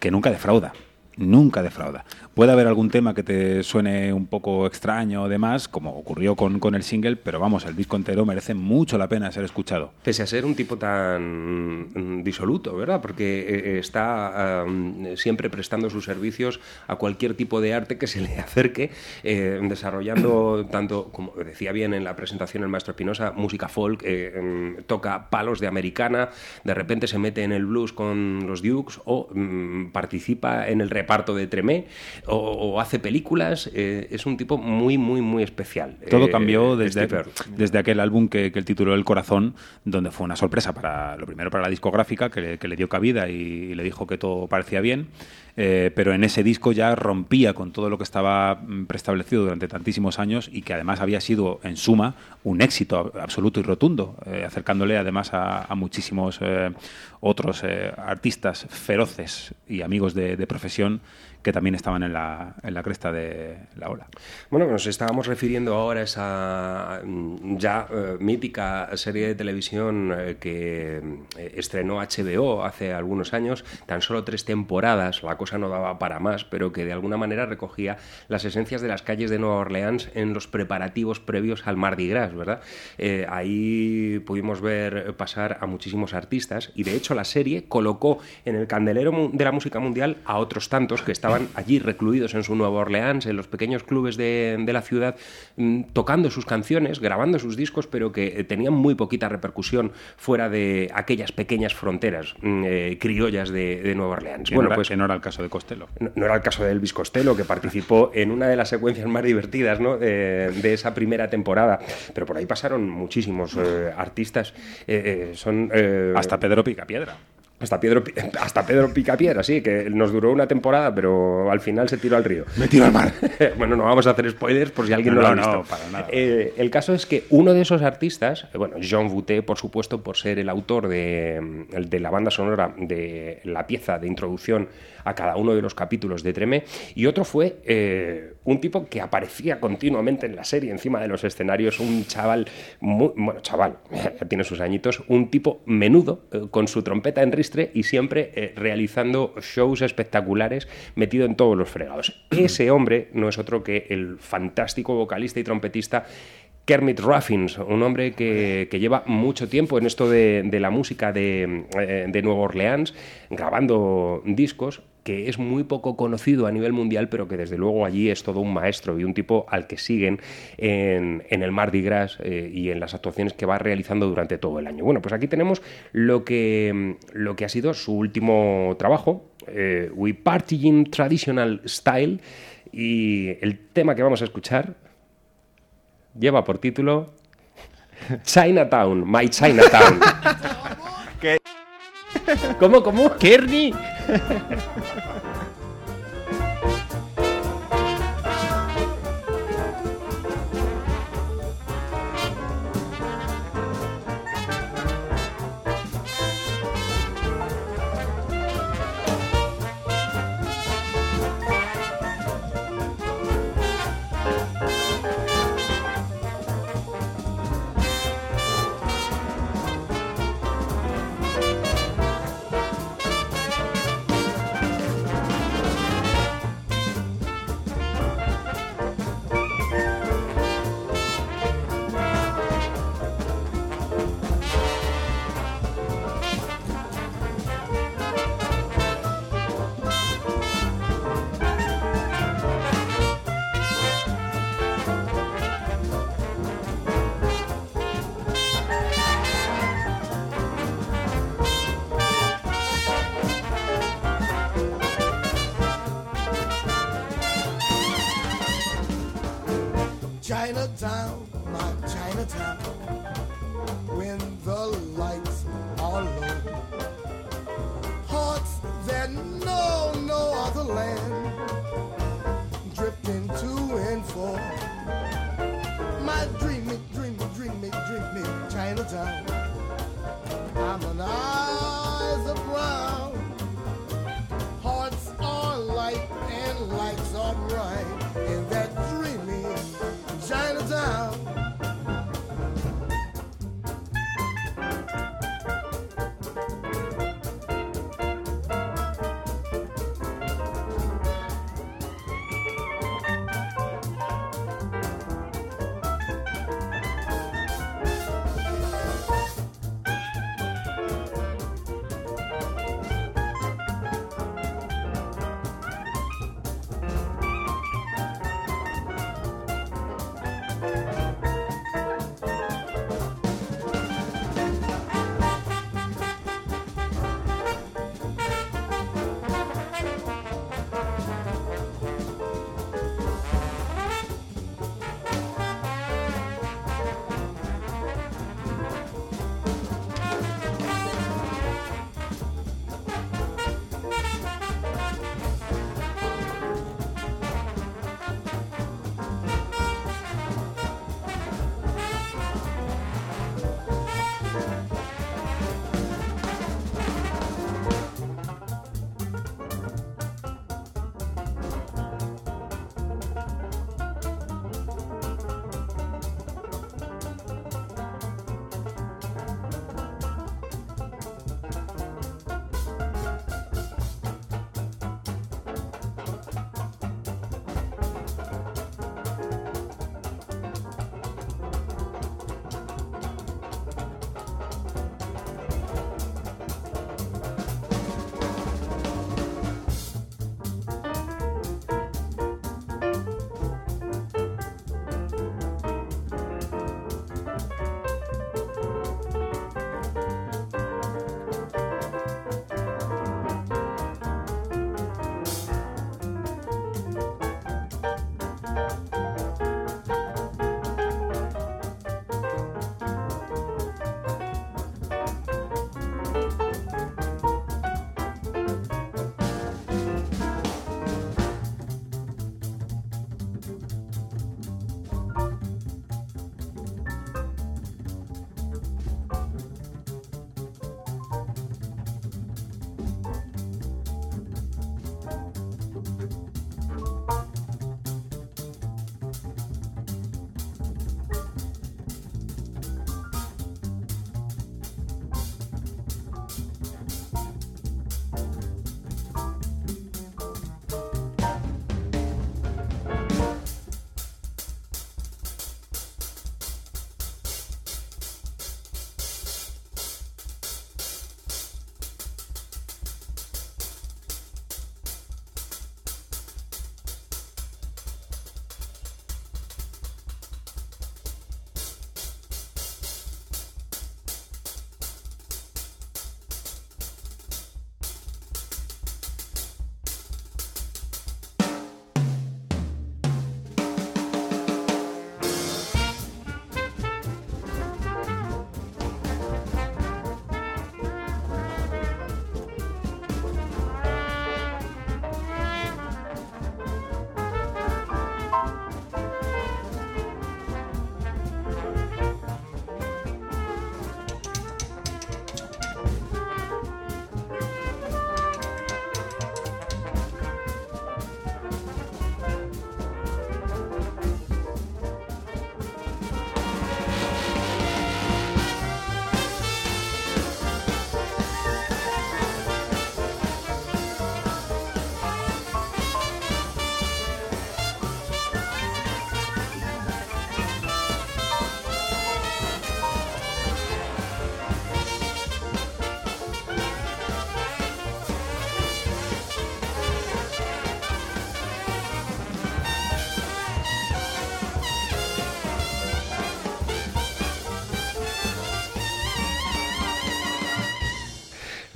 que nunca defrauda. Nunca defrauda. Puede haber algún tema que te suene un poco extraño o demás, como ocurrió con, con el single, pero vamos, el disco entero merece mucho la pena ser escuchado. Pese a ser un tipo tan mm, disoluto, ¿verdad? Porque eh, está um, siempre prestando sus servicios a cualquier tipo de arte que se le <laughs> acerque, eh, desarrollando <clears throat> tanto, como decía bien en la presentación el maestro Espinosa, música folk, eh, mm, toca palos de americana, de repente se mete en el blues con los Dukes o mm, participa en el reparto de Tremé o, o hace películas. eh, es un tipo muy, muy, muy especial. Todo eh, cambió desde, Steve Earle. desde aquel álbum que, que él tituló El Corazón, donde fue una sorpresa para, lo primero para la discográfica, que le, que le dio cabida y, y le dijo que todo parecía bien. Eh, pero en ese disco ya rompía con todo lo que estaba mm, preestablecido durante tantísimos años y que además había sido, en suma, un éxito ab- absoluto y rotundo, eh, acercándole además a, a muchísimos eh, otros eh, artistas feroces y amigos de, de profesión que también estaban en la, en la cresta de la ola. Bueno, nos estábamos refiriendo ahora a esa mm, ya eh, mítica serie de televisión eh, que eh, estrenó HBO hace algunos años, tan solo tres temporadas, la cosa no daba para más, pero que de alguna manera recogía las esencias de las calles de Nueva Orleans en los preparativos previos al Mardi Gras, ¿verdad? Eh, ahí pudimos ver pasar a muchísimos artistas y de hecho la serie colocó en el candelero de la música mundial a otros tantos que estaban allí recluidos en su Nueva Orleans, en los pequeños clubes de, de la ciudad, mm, tocando sus canciones, grabando sus discos, pero que eh, tenían muy poquita repercusión fuera de aquellas pequeñas fronteras mm, eh, criollas de, de Nueva Orleans. Que no era- que no era el caso de Costello. No, no era el caso de Elvis Costello, que participó en una de las secuencias más divertidas ¿no? de, de esa primera temporada. Pero por ahí pasaron muchísimos eh, artistas. son, Hasta Pedro Picapiedra. Hasta Pedro, hasta Pedro Picapiedra, sí, que nos duró una temporada, pero al final se tiró al río. Me tiró al mar. <laughs> bueno, no vamos a hacer spoilers por si alguien no, No, lo ha visto. no, para nada. Eh, el caso es que uno de esos artistas, bueno, Jean Boutet, por supuesto, por ser el autor de, mm, de la banda sonora de la pieza de introducción a cada uno de los capítulos de Tremé, y otro fue eh, un tipo que aparecía continuamente en la serie, encima de los escenarios, un chaval, muy, bueno, chaval, ya <laughs> tiene sus añitos, un tipo menudo, eh, con su trompeta en ristre y siempre eh, realizando shows espectaculares, metido en todos los fregados. <clears throat> Ese hombre no es otro que el fantástico vocalista y trompetista Kermit Ruffins, un hombre que, que lleva mucho tiempo en esto de, de la música de, eh, de Nueva Orleans, grabando discos, que es muy poco conocido a nivel mundial, pero que desde luego allí es todo un maestro y un tipo al que siguen en, en el Mardi Gras eh, y en las actuaciones que va realizando durante todo el año. Bueno, pues aquí tenemos lo que, lo que ha sido su último trabajo, eh, We Party in Traditional Style, y el tema que vamos a escuchar lleva por título Chinatown, My Chinatown. <laughs> ¿Cómo, cómo? Kearney. <laughs>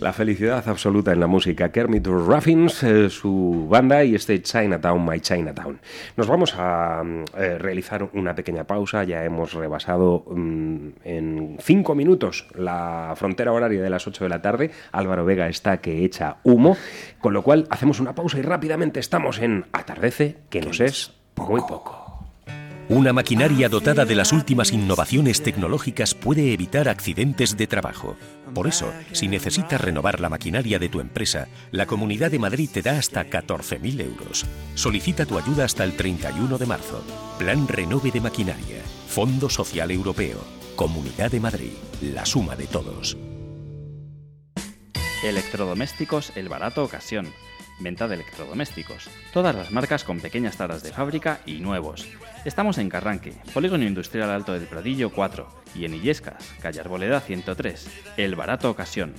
La felicidad absoluta en la música. Kermit Ruffins, eh, su banda y este Chinatown, My Chinatown. Nos vamos a mm, eh, realizar una pequeña pausa. Ya hemos rebasado mm, en cinco minutos la frontera horaria de las 8 de la tarde. Álvaro Vega está que echa humo. Con lo cual hacemos una pausa y rápidamente estamos en Atardece, que nos es muy poco. Una maquinaria dotada de las últimas innovaciones tecnológicas puede evitar accidentes de trabajo. Por eso, si necesitas renovar la maquinaria de tu empresa, la Comunidad de Madrid te da hasta 14.000 euros. Solicita tu ayuda hasta el 31 de marzo. Plan Renove de Maquinaria. Fondo Social Europeo. Comunidad de Madrid. La suma de todos. Electrodomésticos El Barato Ocasión. Venta de electrodomésticos. Todas las marcas con pequeñas taras de fábrica y nuevos. Estamos en Carranque, Polígono Industrial Alto del Pradillo 4 y en Illescas, calle Arboleda 103. El Barato Ocasión.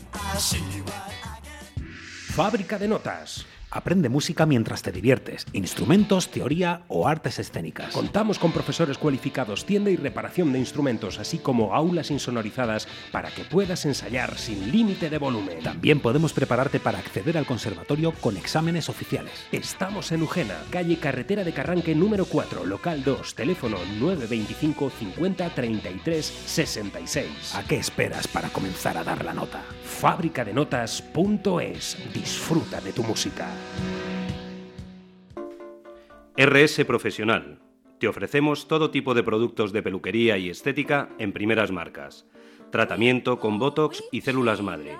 Fábrica de notas. Aprende música mientras te diviertes, instrumentos, teoría o artes escénicas. Contamos con profesores cualificados, tienda y reparación de instrumentos, así como aulas insonorizadas para que puedas ensayar sin límite de volumen. También podemos prepararte para acceder al conservatorio con exámenes oficiales. Estamos en Ujena, calle Carretera de Carranque número 4, local 2, teléfono 925 50 33 66. ¿A qué esperas para comenzar a dar la nota? Fábricadenotas.es. Disfruta de tu música. RS Profesional. Te ofrecemos todo tipo de productos de peluquería y estética en primeras marcas. Tratamiento con Botox y células madre.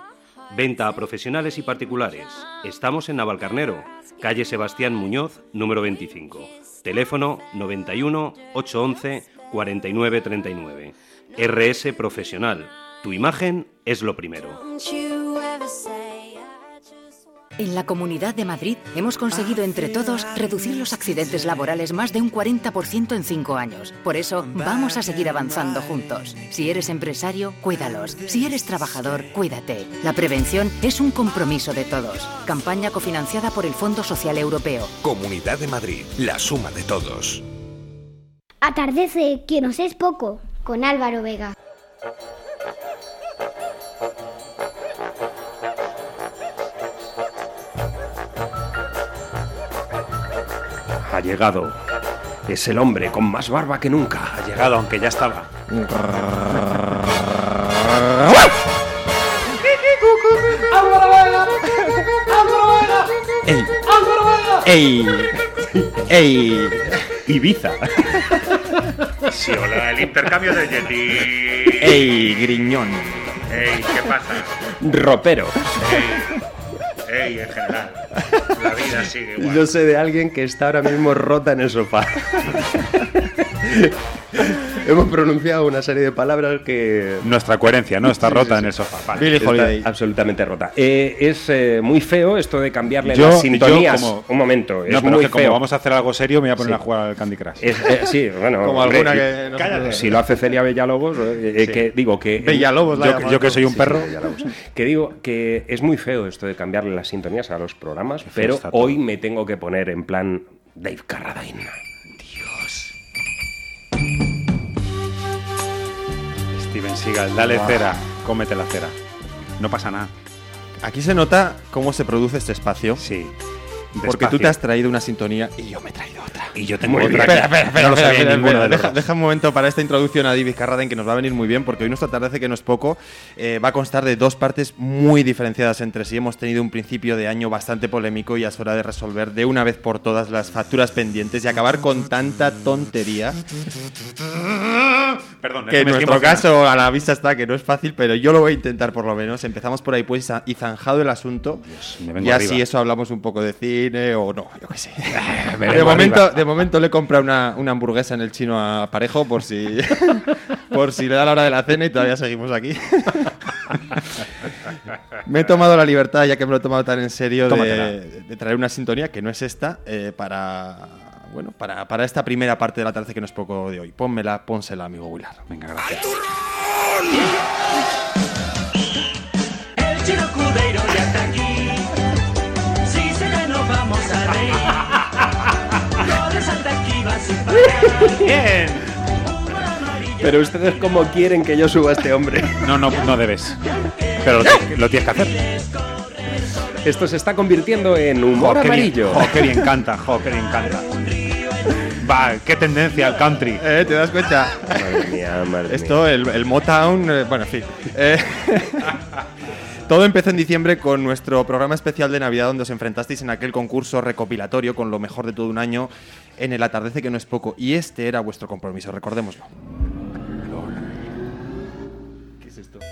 Venta a profesionales y particulares. Estamos en Navalcarnero, calle Sebastián Muñoz, número 25. Teléfono 91 811 4939. RS Profesional. Tu imagen es lo primero. En la Comunidad de Madrid hemos conseguido entre todos reducir los accidentes laborales más de un 40% en cinco años. Por eso vamos a seguir avanzando juntos. Si eres empresario, cuídalos. Si eres trabajador, cuídate. La prevención es un compromiso de todos. Campaña cofinanciada por el Fondo Social Europeo. Comunidad de Madrid. La suma de todos. Atardece, que nos es poco, con Álvaro Vega. Ha llegado. Es el hombre con más barba que nunca. Ha llegado, aunque ya estaba. ¡Ey! ¡Ey! ¡Ey! Ibiza. Sí, hola, el intercambio de Yeti. ¡Ey, griñón! Ey, ¿qué pasa? Ropero. Ey, ey, en general. La vida sigue igual. Yo sé de alguien que está ahora mismo rota en el sofá. <laughs> Hemos pronunciado una serie de palabras que... Nuestra coherencia, ¿no? Está Sí, rota sí, en el sofá. Vale. Billie Está Holiday. absolutamente rota. Eh, es eh, muy feo esto de cambiarle Yo- las sintonías. yo como- Un momento, es No, pero muy es que como feo. vamos a hacer algo serio, me voy a poner Sí. a jugar al Candy Crush. Es- eh, sí, bueno, Como hombre, alguna y- que no se Cállate. Si lo hace Celia Villalobos, eh, eh, Sí. que digo que Villalobos la Yo, llamamos que soy un Sí, perro. que digo que es muy feo esto de cambiarle las sintonías a los programas, pero está todo. hoy me tengo que poner en plan Dave Carradine. Steven Seagal, dale cera, cómete la cera. No pasa nada. Aquí se nota cómo se produce este espacio. Sí. Porque tú te has traído una sintonía y yo me he traído otra. Y yo tengo otra. Espera, espera, espera, No lo espera, sabía espera, ninguno espera. de los deja, un momento para esta introducción a David Carradine que nos va a venir muy bien porque hoy nuestro atardece que no es poco eh, va a constar de dos partes muy diferenciadas entre sí. Hemos tenido un principio de año bastante polémico y es hora de resolver de una vez por todas las facturas pendientes y acabar con tanta tontería Perdón, que en nuestro caso a la vista está que no es fácil, pero yo lo voy a intentar por lo menos. Empezamos por ahí pues y zanjado el asunto y así arriba. eso hablamos un poco de cine o no, yo qué sé. <laughs> Me De momento, arriba. de momento le compra una, una hamburguesa en el chino a Parejo por si <laughs> por si le da la hora de la cena y todavía seguimos aquí. <laughs> me he tomado la libertad, ya que me lo he tomado tan en serio, de, de traer una sintonía que no es esta eh, para bueno para, para esta primera parte de la tarde que no es poco de hoy. Pónmela, pónsela, amigo Willard. Venga, gracias. El Bien. Pero ustedes cómo quieren que yo suba a este hombre. No, no, no debes. Pero lo, ti- lo tienes que hacer. Esto se está convirtiendo en humor Jo, qué bien, amarillo. jo, qué bien canta, jo, qué bien canta. Va, qué tendencia al country. Eh, ¿Te das cuenta? Madre mía, madre Esto, el, el Motown, eh, bueno, en fin. Eh, <laughs> todo empezó en diciembre con nuestro programa especial de Navidad donde os enfrentasteis en aquel concurso recopilatorio con lo mejor de todo un año en el atardece que no es poco. Y este era vuestro compromiso, recordémoslo. ¿Qué es esto? <laughs>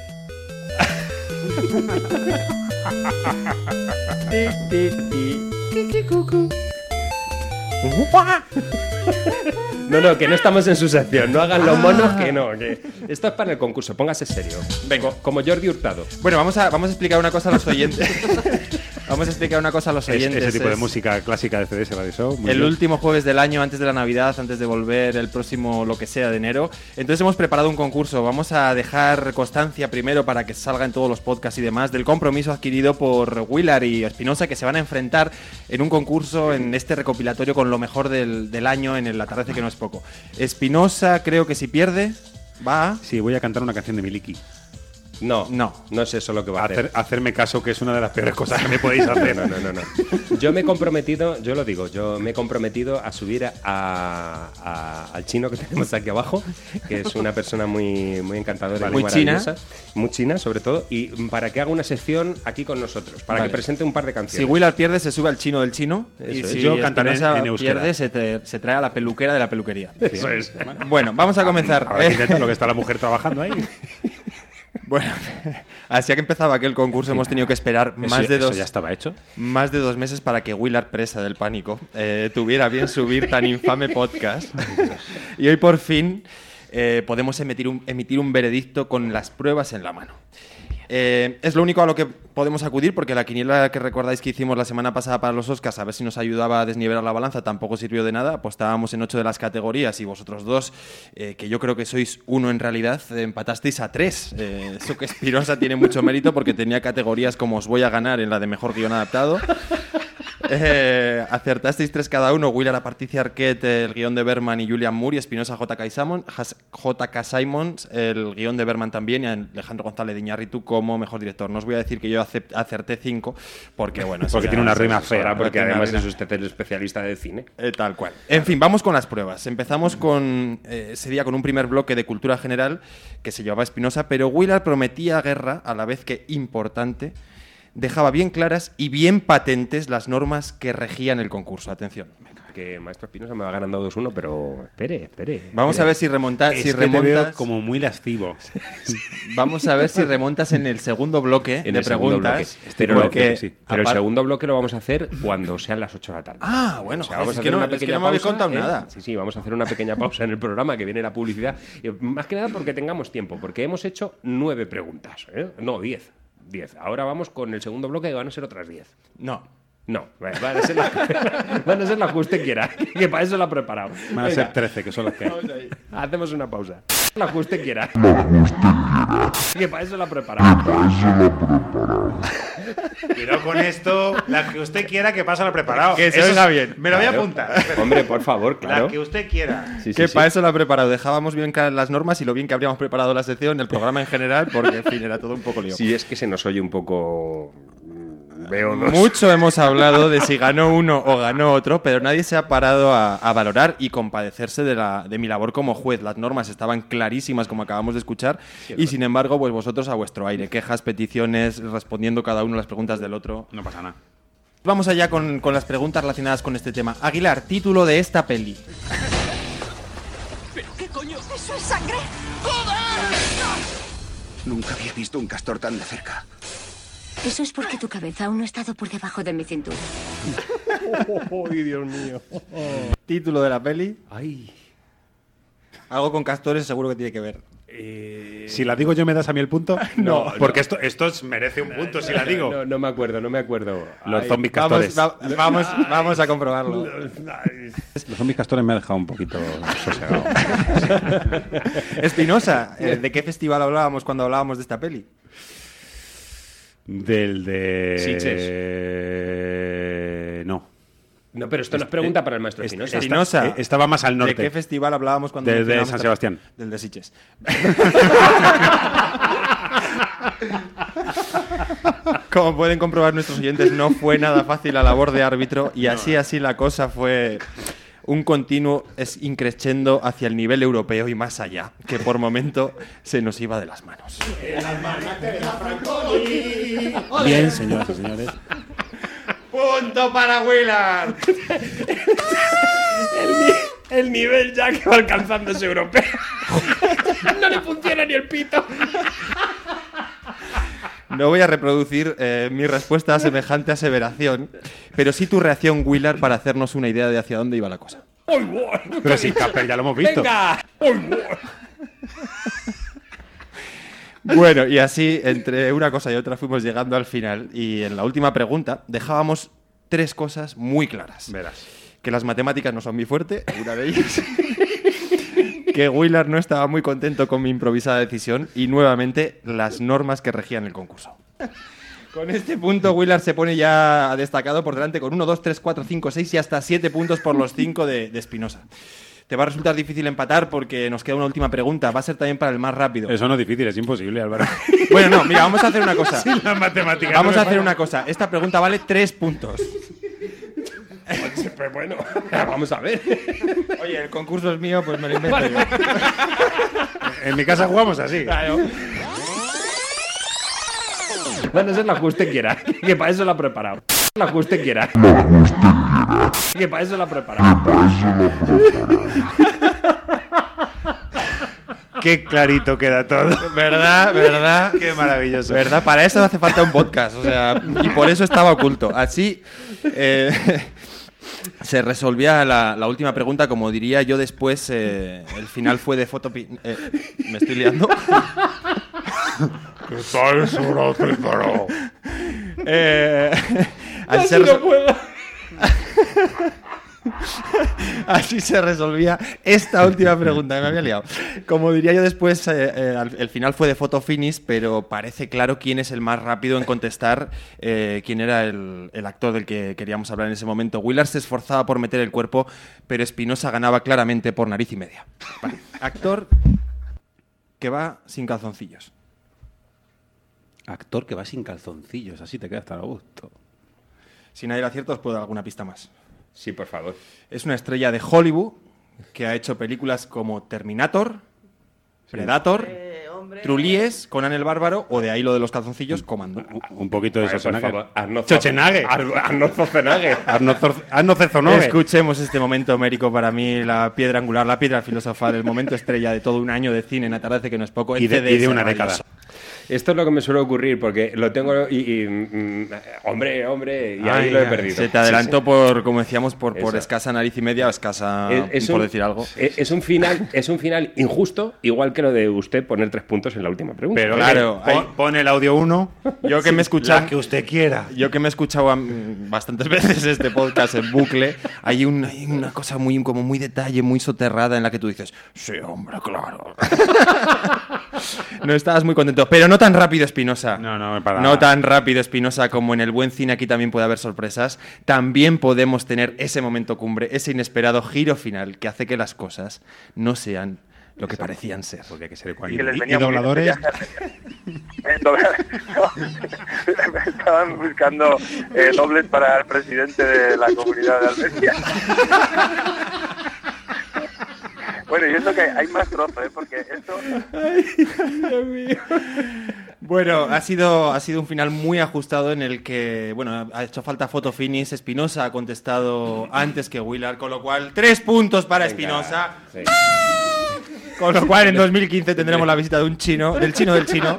No, no, que no estamos en su sección. No hagan los monos que no. Que esto es para el concurso. Póngase serio. Venga. Co- Como Jordi Hurtado. Bueno, vamos a, vamos a explicar una cosa a los oyentes. <laughs> vamos a explicar una cosa a los Es- oyentes. ese tipo de Es- música clásica de CDS Radio Show. muy el bien. último jueves del año, antes de la Navidad, antes de volver el próximo lo que sea de enero. Entonces hemos preparado un concurso. Vamos a dejar constancia primero para que salga en todos los podcasts y demás del compromiso adquirido por Willard y Espinosa que se van a enfrentar en un concurso en este recopilatorio con lo mejor del, del año en el atardece que no es poco. Espinosa creo que si pierde va. Sí, voy a cantar una canción de Miliki. No, No. no es eso lo que va a hacer. Hacer- hacerme caso, que es una de las peores cosas que me podéis hacer. No, no, no, no. Yo me he comprometido, yo lo digo, yo me he comprometido a subir a, a- al chino que <laughs> tenemos aquí abajo, que es una persona muy, muy encantadora y Muy muy china. maravillosa. Muy china, sobre todo, y para que haga una sección aquí con nosotros, para Vale. que presente un par de Si canciones. Willard pierde, se sube al chino del chino. y Eso es. si Yo cantaré en pierde, se, te- se trae a la peluquera de la peluquería. Eso es. Bueno, vamos a comenzar. Ahora que intenta lo que está la mujer trabajando ahí. Bueno, <laughs> así que empezaba aquel concurso, hemos tenido que esperar más de eso dos, ya estaba hecho. más de dos meses para que Willard, presa del pánico, eh, tuviera bien subir tan infame podcast. <laughs> Y hoy por fin eh, podemos emitir un, emitir un veredicto con las pruebas en la mano. Eh, es lo único a lo que podemos acudir porque la quiniela que recordáis que hicimos la semana pasada para los Oscars a ver si nos ayudaba a desnivelar la balanza tampoco sirvió de nada. Apostábamos en ocho de las categorías y vosotros dos, eh, que yo creo que sois uno en realidad, empatasteis a tres. Eh, eso que Espirosa tiene mucho mérito porque tenía categorías como os voy a ganar en la de mejor guion adaptado. Eh, acertasteis tres cada uno. Willard, Patricia Arquette, el guion de Berman y Julian Moore. Y Espinosa, J.K. Simon. Simons, el guion de Berman también. Y Alejandro González de Iñárritu como mejor director. No os voy a decir que yo acerté cinco, porque bueno. Porque tiene una rima fea, porque además es usted el especialista de cine. eh, tal cual. En fin, vamos con las pruebas. Empezamos con eh, ese día con un primer bloque de cultura general que se llevaba Espinosa, pero Willard prometía guerra a la vez que importante. Dejaba bien claras y bien patentes las normas que regían el concurso. Atención. Que Maestro Espinosa me va ganando 2-1, pero espere, espere. Vamos espere. a ver si remontas. Es Si que te veo remontas como muy lascivo. <laughs> Vamos a ver si remontas en el segundo bloque En de el segundo preguntas. bloque. Porque sí. pero el segundo bloque lo vamos a hacer cuando sean las 8 de la tarde. Ah, bueno, O sea, joder, vamos es a que hacer no- una es que pequeña no me habéis pausa, contado ¿eh? nada. Sí, sí, vamos a hacer una pequeña pausa en el programa que viene la publicidad. Más que nada porque tengamos tiempo, porque hemos hecho nueve preguntas. ¿eh? No, diez. Diez. Ahora vamos con el segundo bloque que van a ser otras diez. No. No, <laughs> van a ser las van a ser las que usted quiera, <laughs> que para eso la ha preparado. Van a Venga, ser 13, que son las que hay. Hacemos una pausa. La que usted quiera. Que para eso la ha preparado. Cuidado con esto. La que usted quiera que pasa lo preparado. Que se Eso oiga bien. Me lo voy a Claro. apuntar. Hombre, por favor, claro. La que usted quiera. Sí, sí, que sí. para eso lo ha preparado. Dejábamos bien claras las normas y lo bien que habríamos preparado la sección, el programa en general, porque en fin, era todo un poco lío. Si es que se nos oye un poco. Mucho hemos hablado de si ganó uno o ganó otro, pero nadie se ha parado a, a valorar y compadecerse de, la, de mi labor como juez. Las normas estaban clarísimas, como acabamos de escuchar, y sin embargo, pues vosotros a vuestro aire. Quejas, peticiones, respondiendo cada uno las preguntas del otro. No pasa nada. Vamos allá con, con las preguntas relacionadas con este tema. Aguilar, título de esta peli. ¿Pero qué coño? ¿Eso es sangre? Nunca había visto un castor tan de cerca. Eso es porque tu cabeza aún no ha estado por debajo de mi cintura. <laughs> ¡Ay, Dios mío! Título de la peli. Ay. Algo con castores seguro que tiene que ver. Si la digo yo, ¿me das a mí el punto? <laughs> No, Porque esto, esto es- merece un punto si la digo. No, no me acuerdo, no me acuerdo. Los Ay, zombies Vamos, castores. va- vamos, vamos a comprobarlo. Los zombies castores me han dejado un poquito sosegado. <laughs> Espinosa, eh, ¿de qué festival hablábamos cuando hablábamos de esta peli? Del de. Sitges. Eh, no. No, pero esto no es pregunta para el maestro Espinosa. Espinosa. eh, estaba más al norte. ¿De qué festival hablábamos cuando De- de San Sebastián. Del de Sitges. <laughs> Como pueden comprobar nuestros oyentes, no fue nada fácil la labor de árbitro y así así la cosa fue un continuo es increciendo hacia el nivel europeo y más allá, que por momento se nos iba de las manos. Bien, señoras y señores. ¡Punto para Willard! El, ni- el nivel ya que va alcanzando ese europeo. no le funciona ni el pito. No voy a reproducir eh, mi respuesta a semejante aseveración, pero sí tu reacción, Willard, para hacernos una idea de hacia dónde iba la cosa. Pero si Casper ya lo hemos visto. Venga. Bueno, y así, entre una cosa y otra, fuimos llegando al final. Y en la última pregunta dejábamos tres cosas muy claras. Verás. Que las matemáticas no son mi fuerte, una de ellas. <laughs> que Willard no estaba muy contento con mi improvisada decisión. Y nuevamente, las normas que regían el concurso. Con este punto, Willard se pone ya destacado por delante con 1, 2, 3, 4, 5, 6 y hasta 7 puntos por los 5 de, de Espinosa. Te va a resultar difícil empatar porque nos queda una última pregunta. Va a ser también para el más rápido. Eso no es difícil, es imposible, Álvaro. <laughs> Bueno, no, mira, vamos a hacer una cosa. <laughs> Sí, la matemática. Vamos no a hacer una cosa. Esta pregunta vale 3 puntos. Pues bueno, <laughs> vamos a ver. Oye, el concurso es mío, pues me lo invento yo. En mi casa jugamos así. Claro. Bueno, esa es la que usted quiera. Que para eso la ha preparado. La que usted quiera. <laughs> Que para eso la ha preparado. Qué clarito queda todo. ¿Verdad? ¿Verdad? Qué maravilloso. ¿Verdad? Para eso hace falta un podcast. O sea, y por eso estaba oculto. Así eh, se resolvía la, la última pregunta. Como diría yo después, eh, el final fue de fotopi... eh, me estoy liando. ¿Qué tal? Eh, se no puedo. <laughs> Así se resolvía esta última pregunta, me había liado. Como diría yo después, eh, eh, el final fue de photo finish, pero parece claro quién es el más rápido en contestar, eh, quién era el, actor del que queríamos hablar en ese momento. Willard se esforzaba por meter el cuerpo, pero Espinosa ganaba claramente por nariz y media. Actor que va sin calzoncillos. Actor que va sin calzoncillos, así te quedas tan a gusto. Si nadie lo acierta, os puedo dar alguna pista más. Sí, por favor. Es una estrella de Hollywood que ha hecho películas como Terminator, Predator, Trulies, Conan el Bárbaro o de ahí lo de los calzoncillos, Comando. Un poquito de Schwarzenegger. Schwarzenegger. Ar- Arnold Schwarzenegger. Escuchemos este momento mérico para mí, la piedra angular, la piedra filosofal, el momento estrella de todo un año de cine en Atardece que no es poco. Y de- y una década. Esto es lo que me suele ocurrir porque lo tengo y, y, mm, hombre, hombre, y ahí Ay, lo he perdido. Se te adelantó por, como decíamos, por, por escasa nariz y media o escasa, Es- es por un- decir algo. Es es un final, es un final injusto, igual que lo de usted poner tres puntos en la última pregunta. Pero Claro, hay- pon, pon el audio 1. Yo que me he escuchado. La que usted <laughs> quiera. Yo que me he escuchado mm, bastantes <laughs> veces este podcast en bucle, hay, un- hay una cosa muy, como muy detalle, muy soterrada en la que tú dices, sí, hombre, claro. <laughs> no estabas muy contento, pero no tan rápido, Espinosa. No, no, para No nada. tan rápido, Espinosa, como en el buen cine aquí también puede haber sorpresas. También podemos tener ese momento cumbre, ese inesperado giro final que hace que las cosas no sean lo que parecían ser. Porque hay que ser Y ecuánime. que les ¿Y- venía y dobladores? <laughs> no, <laughs> estaban buscando eh, dobles para el presidente de la comunidad de Almería. <laughs> bueno, y eso que hay más trozo, ¿eh? porque esto... Bueno, ha sido, ha sido un final muy ajustado en el que, bueno, ha hecho falta foto finish. Espinosa ha contestado antes que Willard, con lo cual, tres puntos para Espinosa. Sí. Con lo cual, en 2015 tendremos la visita de un chino, del chino del chino,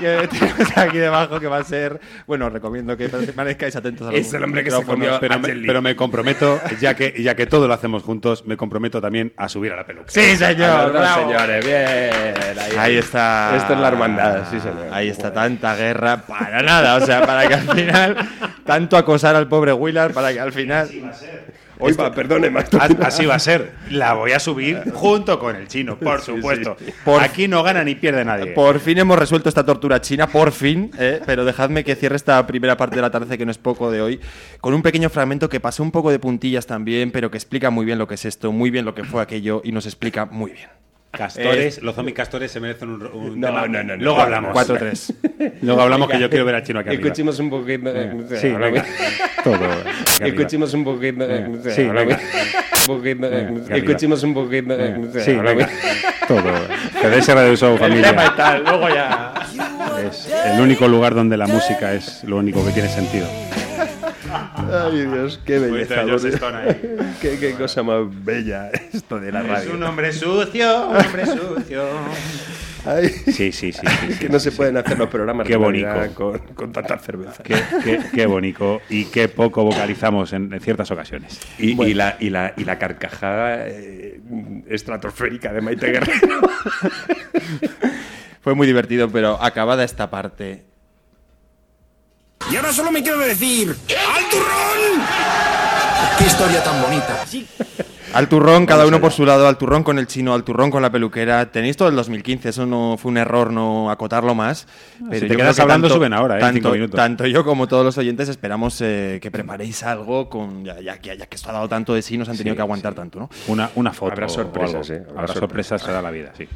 que tenemos aquí debajo, que va a ser, bueno, os recomiendo que permanezcáis atentos a los Es el hombre que se comió Pero a me, pero me comprometo, ya que, ya que todo lo hacemos juntos, me comprometo también a subir a la peluca. Sí, A señor, bravo. señores, bien. Ahí, Ahí está. Esto es la hermandad, sí, señor. Ahí está tanta guerra para nada. O sea, para que al final. Tanto acosar al pobre Willard para que al final. Hoy va, perdone, más. Así va a ser. La voy a subir junto con el chino, por <laughs> Sí, supuesto. sí. Por- Aquí no gana ni pierde nadie. Por fin hemos resuelto esta tortura china, por fin, ¿eh? pero dejadme que cierre esta primera parte de la tarde, que no es poco de hoy, con un pequeño fragmento que pasó un poco de puntillas también, pero que explica muy bien lo que es esto, muy bien lo que fue aquello y nos explica muy bien. Castores, Eh, los zombies castores se merecen un, un No, tema. no, no, no. Luego hablamos. 4-3. <laughs> Luego hablamos que Venga, yo quiero ver al chino aquí arriba. Escuchemos un poquito. Eh, sí, venga. Todo. Escuchemos un poquito. sí, venga. Escuchemos un poquito. sí, venga. Todo. Familia. tema y tal, luego ya... Es el único lugar donde la música es lo único que tiene sentido. Ay, Dios, qué belleza. Qué, qué cosa más bella esto de la Es radio. un hombre sucio, un hombre sucio. Ay, Sí, sí, sí. sí, sí, que no sí, se sí. pueden hacer los programas Qué bonito. con, con tanta cerveza. Qué, qué, qué bonito y qué poco vocalizamos en, en ciertas ocasiones. Y, Bueno. y la, y, la, y la carcajada eh, estratosférica de Maite Guerrero. <laughs> Fue muy divertido, pero acabada esta parte, Y ahora solo me queda decir: ¡Al turrón! ¡Qué historia tan bonita! Al turrón, cada uno por su lado, al turrón con el chino, al turrón con la peluquera. Tenéis todo el 2015, eso no fue un error no acotarlo más. Pero si te yo creo quedas que hablando, tanto- suben ahora, ¿eh? Tanto, Cinco minutos. tanto yo como todos los oyentes esperamos eh, que preparéis algo, con ya, ya, ya- ya que esto ha dado tanto de sí, nos han tenido Sí, que aguantar sí. tanto, ¿no? Una, una foto. Habrá o sorpresas, algo. ¿eh? Habrá Habrá, sorpresas, será la vida, sí.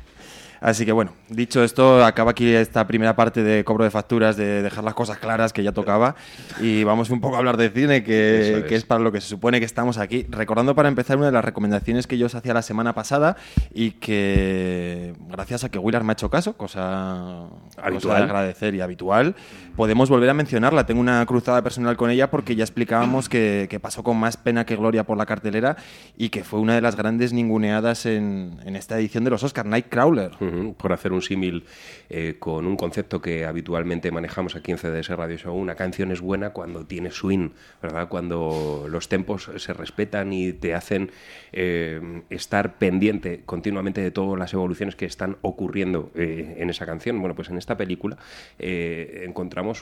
Así que bueno, dicho esto, acaba aquí esta primera parte de cobro de facturas, de dejar las cosas claras que ya tocaba. Y vamos un poco a hablar de cine, que, es. para lo que se supone que estamos aquí. Recordando para empezar una de las recomendaciones que yo os hacía la semana pasada y que gracias a que Willard me ha hecho caso, cosa, cosa de agradecer y habitual, podemos volver a mencionarla. Tengo una cruzada personal con ella porque ya explicábamos que, pasó con más pena que gloria por la cartelera y que fue una de las grandes ninguneadas en, esta edición de los Oscars, Nightcrawler. Ujú, Por hacer un símil eh, con un concepto que habitualmente manejamos aquí en CDS Radio Show, una canción es buena cuando tiene swing, ¿verdad? Cuando los tempos se respetan y te hacen eh, estar pendiente continuamente de todas las evoluciones que están ocurriendo eh, en esa canción. Bueno, pues en esta película eh,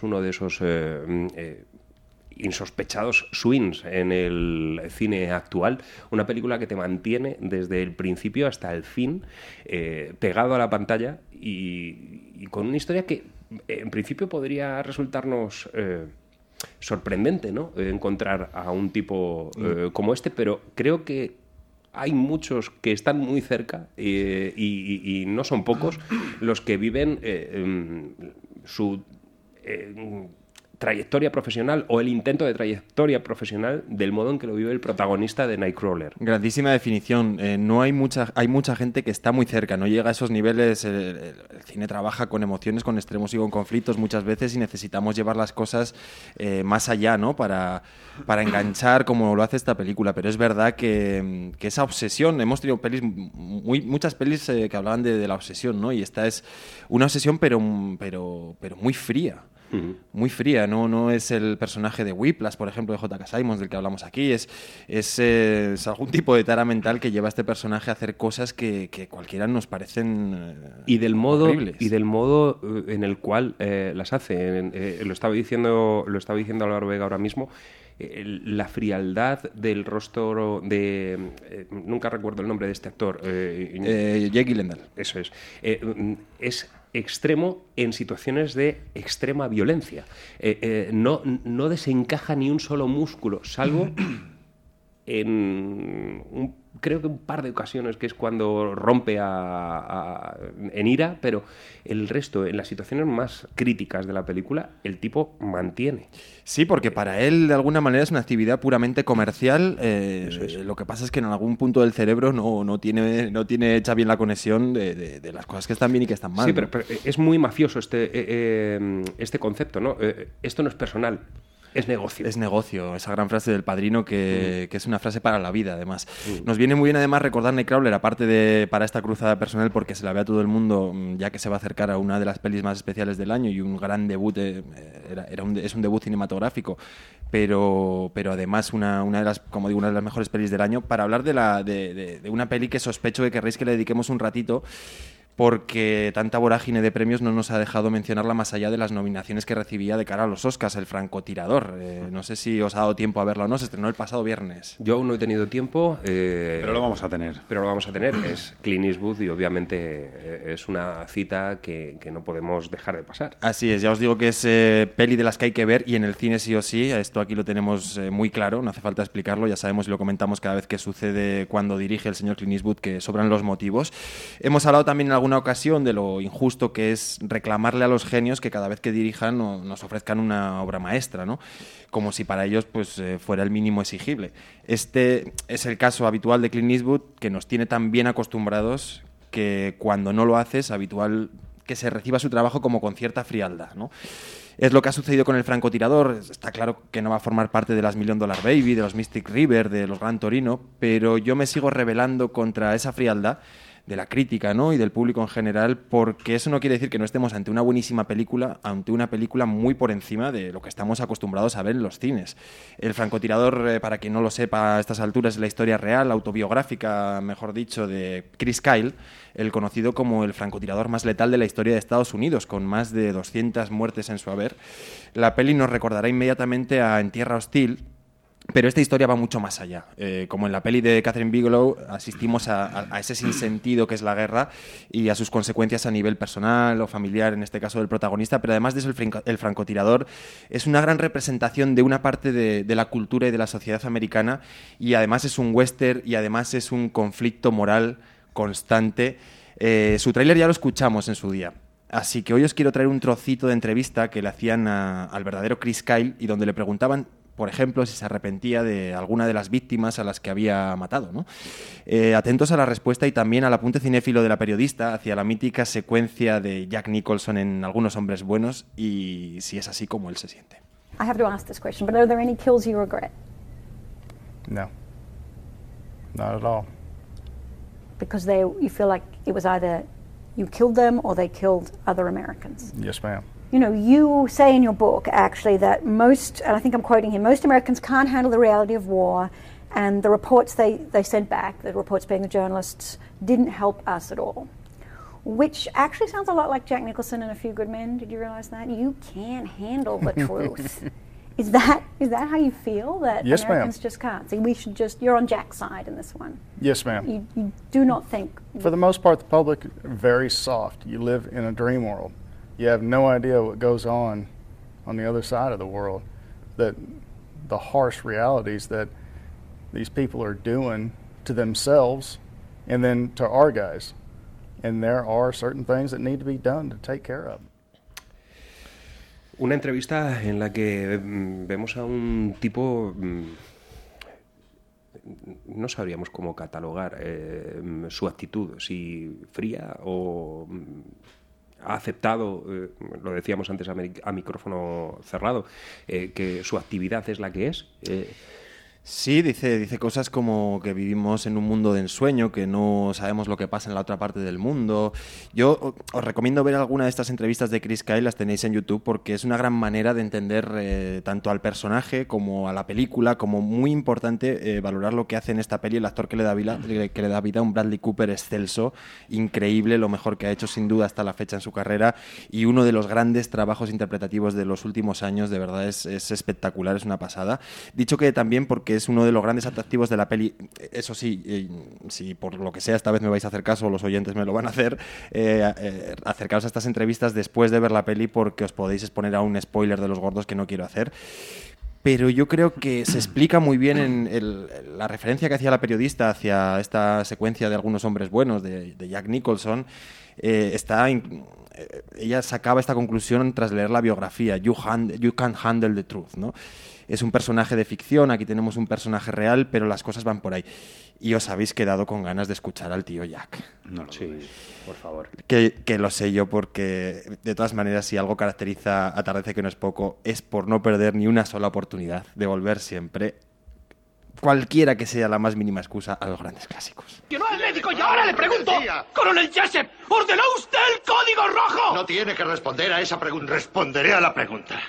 uno de esos... eh, mm, eh, insospechados swings en el cine actual. Una película que te mantiene desde el principio hasta el fin eh, pegado a la pantalla y, y con una historia que en principio podría resultarnos... eh, sorprendente, ¿no? Encontrar a un tipo eh, como este, pero creo que hay muchos que están muy cerca y, y- y no son pocos los que viven em, su eh, trayectoria profesional o el intento de trayectoria profesional del modo en que lo vive el protagonista de Nightcrawler. Grandísima definición. Eh, no hay mucha, hay mucha gente que está muy cerca, no llega a esos niveles. El, el- cine trabaja con emociones, con extremos y con conflictos muchas veces y necesitamos llevar las cosas eh, más allá, ¿no? Para, para enganchar como lo hace esta película. Pero es verdad que, que esa obsesión, hemos tenido pelis, muy, muchas pelis eh, que hablaban de, de la obsesión, ¿no? Y esta es una obsesión pero, pero, pero muy fría muy fría, ¿no? no es el personaje de Whiplash, por ejemplo, de J.K. Simons, del que hablamos aquí, es, es, eh, es algún tipo de tara mental que lleva a este personaje a hacer cosas que, que cualquiera nos parecen eh, y del modo horribles. y del modo eh, en el cual eh, las hace lo estaba diciendo lo estaba diciendo Álvaro Vega ahora mismo la frialdad del rostro de eh, nunca recuerdo el nombre de este actor eh, Eh, Jake eso es mm, es extremo en situaciones de extrema violencia. Eh, eh, no no desencaja ni un solo músculo salvo <clears throat> en un- creo que un par de ocasiones que es cuando rompe a- a- en ira, pero el resto, en las situaciones más críticas de la película, el tipo mantiene. Sí, porque para él de alguna manera es una actividad puramente comercial. eh, Lo que pasa es que en algún punto del cerebro no, no, tiene, no tiene hecha bien la conexión de, de- de las cosas que están bien y que están mal. Sí, ¿no? pero, pero es muy mafioso este, eh, eh, este concepto, ¿no? Eh, esto no es personal, es negocio. Es negocio, esa gran frase del padrino que, que es una frase para la vida, además. Nos viene muy bien, además, recordar Nightcrawler, aparte de para esta cruzada personal, porque se la ve a todo el mundo, mm, ya que se va a acercar a una de las pelis más especiales del año y un gran debut, eh, era, era un, es un debut cinematográfico, pero, pero además una, una de las, como digo, una de las mejores pelis del año, para hablar de, la, de, de- de una peli que sospecho que querréis que le dediquemos un ratito, porque tanta vorágine de premios no nos ha dejado mencionarla más allá de las nominaciones que recibía de cara a los Oscars, el francotirador. Eh, no sé si os ha dado tiempo a verla o no, se estrenó el pasado viernes. Yo aún no he tenido tiempo. eh, Pero lo vamos a tener. Pero lo vamos a tener. Es Clint Eastwood y obviamente eh, es una cita que, que no podemos dejar de pasar. Así es, ya os digo que es eh, peli de las que hay que ver y en el cine sí o sí, esto aquí lo tenemos eh, muy claro, no hace falta explicarlo, ya sabemos y lo comentamos cada vez que sucede cuando dirige el señor Clint Eastwood que sobran los motivos. Hemos hablado también en alguna ocasión de lo injusto que es reclamarle a los genios que cada vez que dirijan no- nos ofrezcan una obra maestra, ¿no? Como si para ellos pues eh, fuera el mínimo exigible. Este es el caso habitual de Clint Eastwood que nos tiene tan bien acostumbrados que cuando no lo hace es habitual que se reciba su trabajo como con cierta frialdad, ¿no? Es lo que ha sucedido con el francotirador. Está claro que no va a formar parte de las Million Dollar Baby, de los Mystic River, de los Gran Torino, pero yo me sigo rebelando contra esa frialdad de la crítica ¿no? y del público en general, porque eso no quiere decir que no estemos ante una buenísima película, ante una película muy por encima de lo que estamos acostumbrados a ver en los cines. El francotirador, eh, para quien no lo sepa a estas alturas, es la historia real, autobiográfica, mejor dicho, de Chris Kyle, el conocido como el francotirador más letal de la historia de Estados Unidos, con más de 200 muertes en su haber. La peli nos recordará inmediatamente a En Tierra Hostil, pero esta historia va mucho más allá. Eh, como en la peli de Catherine Bigelow, asistimos a, a- a ese sinsentido que es la guerra y a sus consecuencias a nivel personal o familiar, en este caso del protagonista, pero además de eso, el, franco- el francotirador es una gran representación de una parte de, de la cultura y de la sociedad americana y además es un western y además es un conflicto moral constante. Eh, su tráiler ya lo escuchamos en su día. Así que hoy os quiero traer un trocito de entrevista que le hacían a- al verdadero Chris Kyle y donde le preguntaban, por ejemplo, si se arrepentía de alguna de las víctimas a las que había matado. ¿no? Eh, atentos a la respuesta y también al apunte cinéfilo de la periodista hacia la mítica secuencia de Jack Nicholson en Algunos Hombres Buenos y si es así como él se siente. I have to ask this question, but are there any kills you regret? No. Not at all. Because they, you feel like it was either you killed them or they killed other Americans. Yes, ma'am. You know, you say in your book actually that most, and I think I'm quoting here, most Americans can't handle the reality of war, and the reports they, they sent back, the reports being the journalists, didn't help us at all. Which actually sounds a lot like Jack Nicholson and A Few Good Men. Did you realize that? You can't handle the truth. <laughs> Is that is that how you feel that Yes, ma'am. Americans just can't? See, we should just. You're on Jack's side in this one. Yes, ma'am. You, you do not think For the most part, the public very soft. You live in a dream world. You have no idea what goes on on the other side of the world. That the harsh realities that these people are doing to themselves and then to our guys. And there are certain things that need to be done to take care of. Una entrevista en la que mm, vemos a un tipo. mm, No sabríamos cómo catalogar eh, mm, su actitud, si fría o ha aceptado, eh, lo decíamos antes a, mi- a micrófono cerrado, eh, que su actividad es la que es. Eh, Sí, dice, dice cosas como que vivimos en un mundo de ensueño, que no sabemos lo que pasa en la otra parte del mundo. Yo os recomiendo ver alguna de estas entrevistas de Chris Kyle, las tenéis en YouTube, porque es una gran manera de entender eh, tanto al personaje como a la película, como muy importante eh, valorar lo que hace en esta peli el actor que le da vida, que le da vida un Bradley Cooper excelso, increíble, lo mejor que ha hecho sin duda hasta la fecha en su carrera y uno de los grandes trabajos interpretativos de los últimos años, de verdad es, es espectacular, es una pasada. Dicho que también porque es uno de los grandes atractivos de la peli, eso sí, eh, si por lo que sea esta vez me vais a hacer caso, los oyentes me lo van a hacer, eh, eh, acercaos a estas entrevistas después de ver la peli porque os podéis exponer a un spoiler de los gordos que no quiero hacer pero yo creo que se explica muy bien en la referencia que hacía la periodista hacia esta secuencia de algunos hombres buenos de, Jack Nicholson. está ella sacaba esta conclusión tras leer la biografía, you, hand- you can't handle the truth, ¿no? Es un personaje de ficción, aquí tenemos un personaje real, pero las cosas van por ahí. Y os habéis quedado con ganas de escuchar al tío Jack. No lo sí, por favor. Que, que lo sé yo porque, de todas maneras, si algo caracteriza Atardece que no es poco, es por no perder ni una sola oportunidad de volver siempre, cualquiera que sea la más mínima excusa, a los grandes clásicos. ¡Llenó al médico y ahora le pregunto! ¡Coronel Jessup! ¿Ordenó usted el código rojo? No tiene que responder a esa pregunta. Responderé a la pregunta.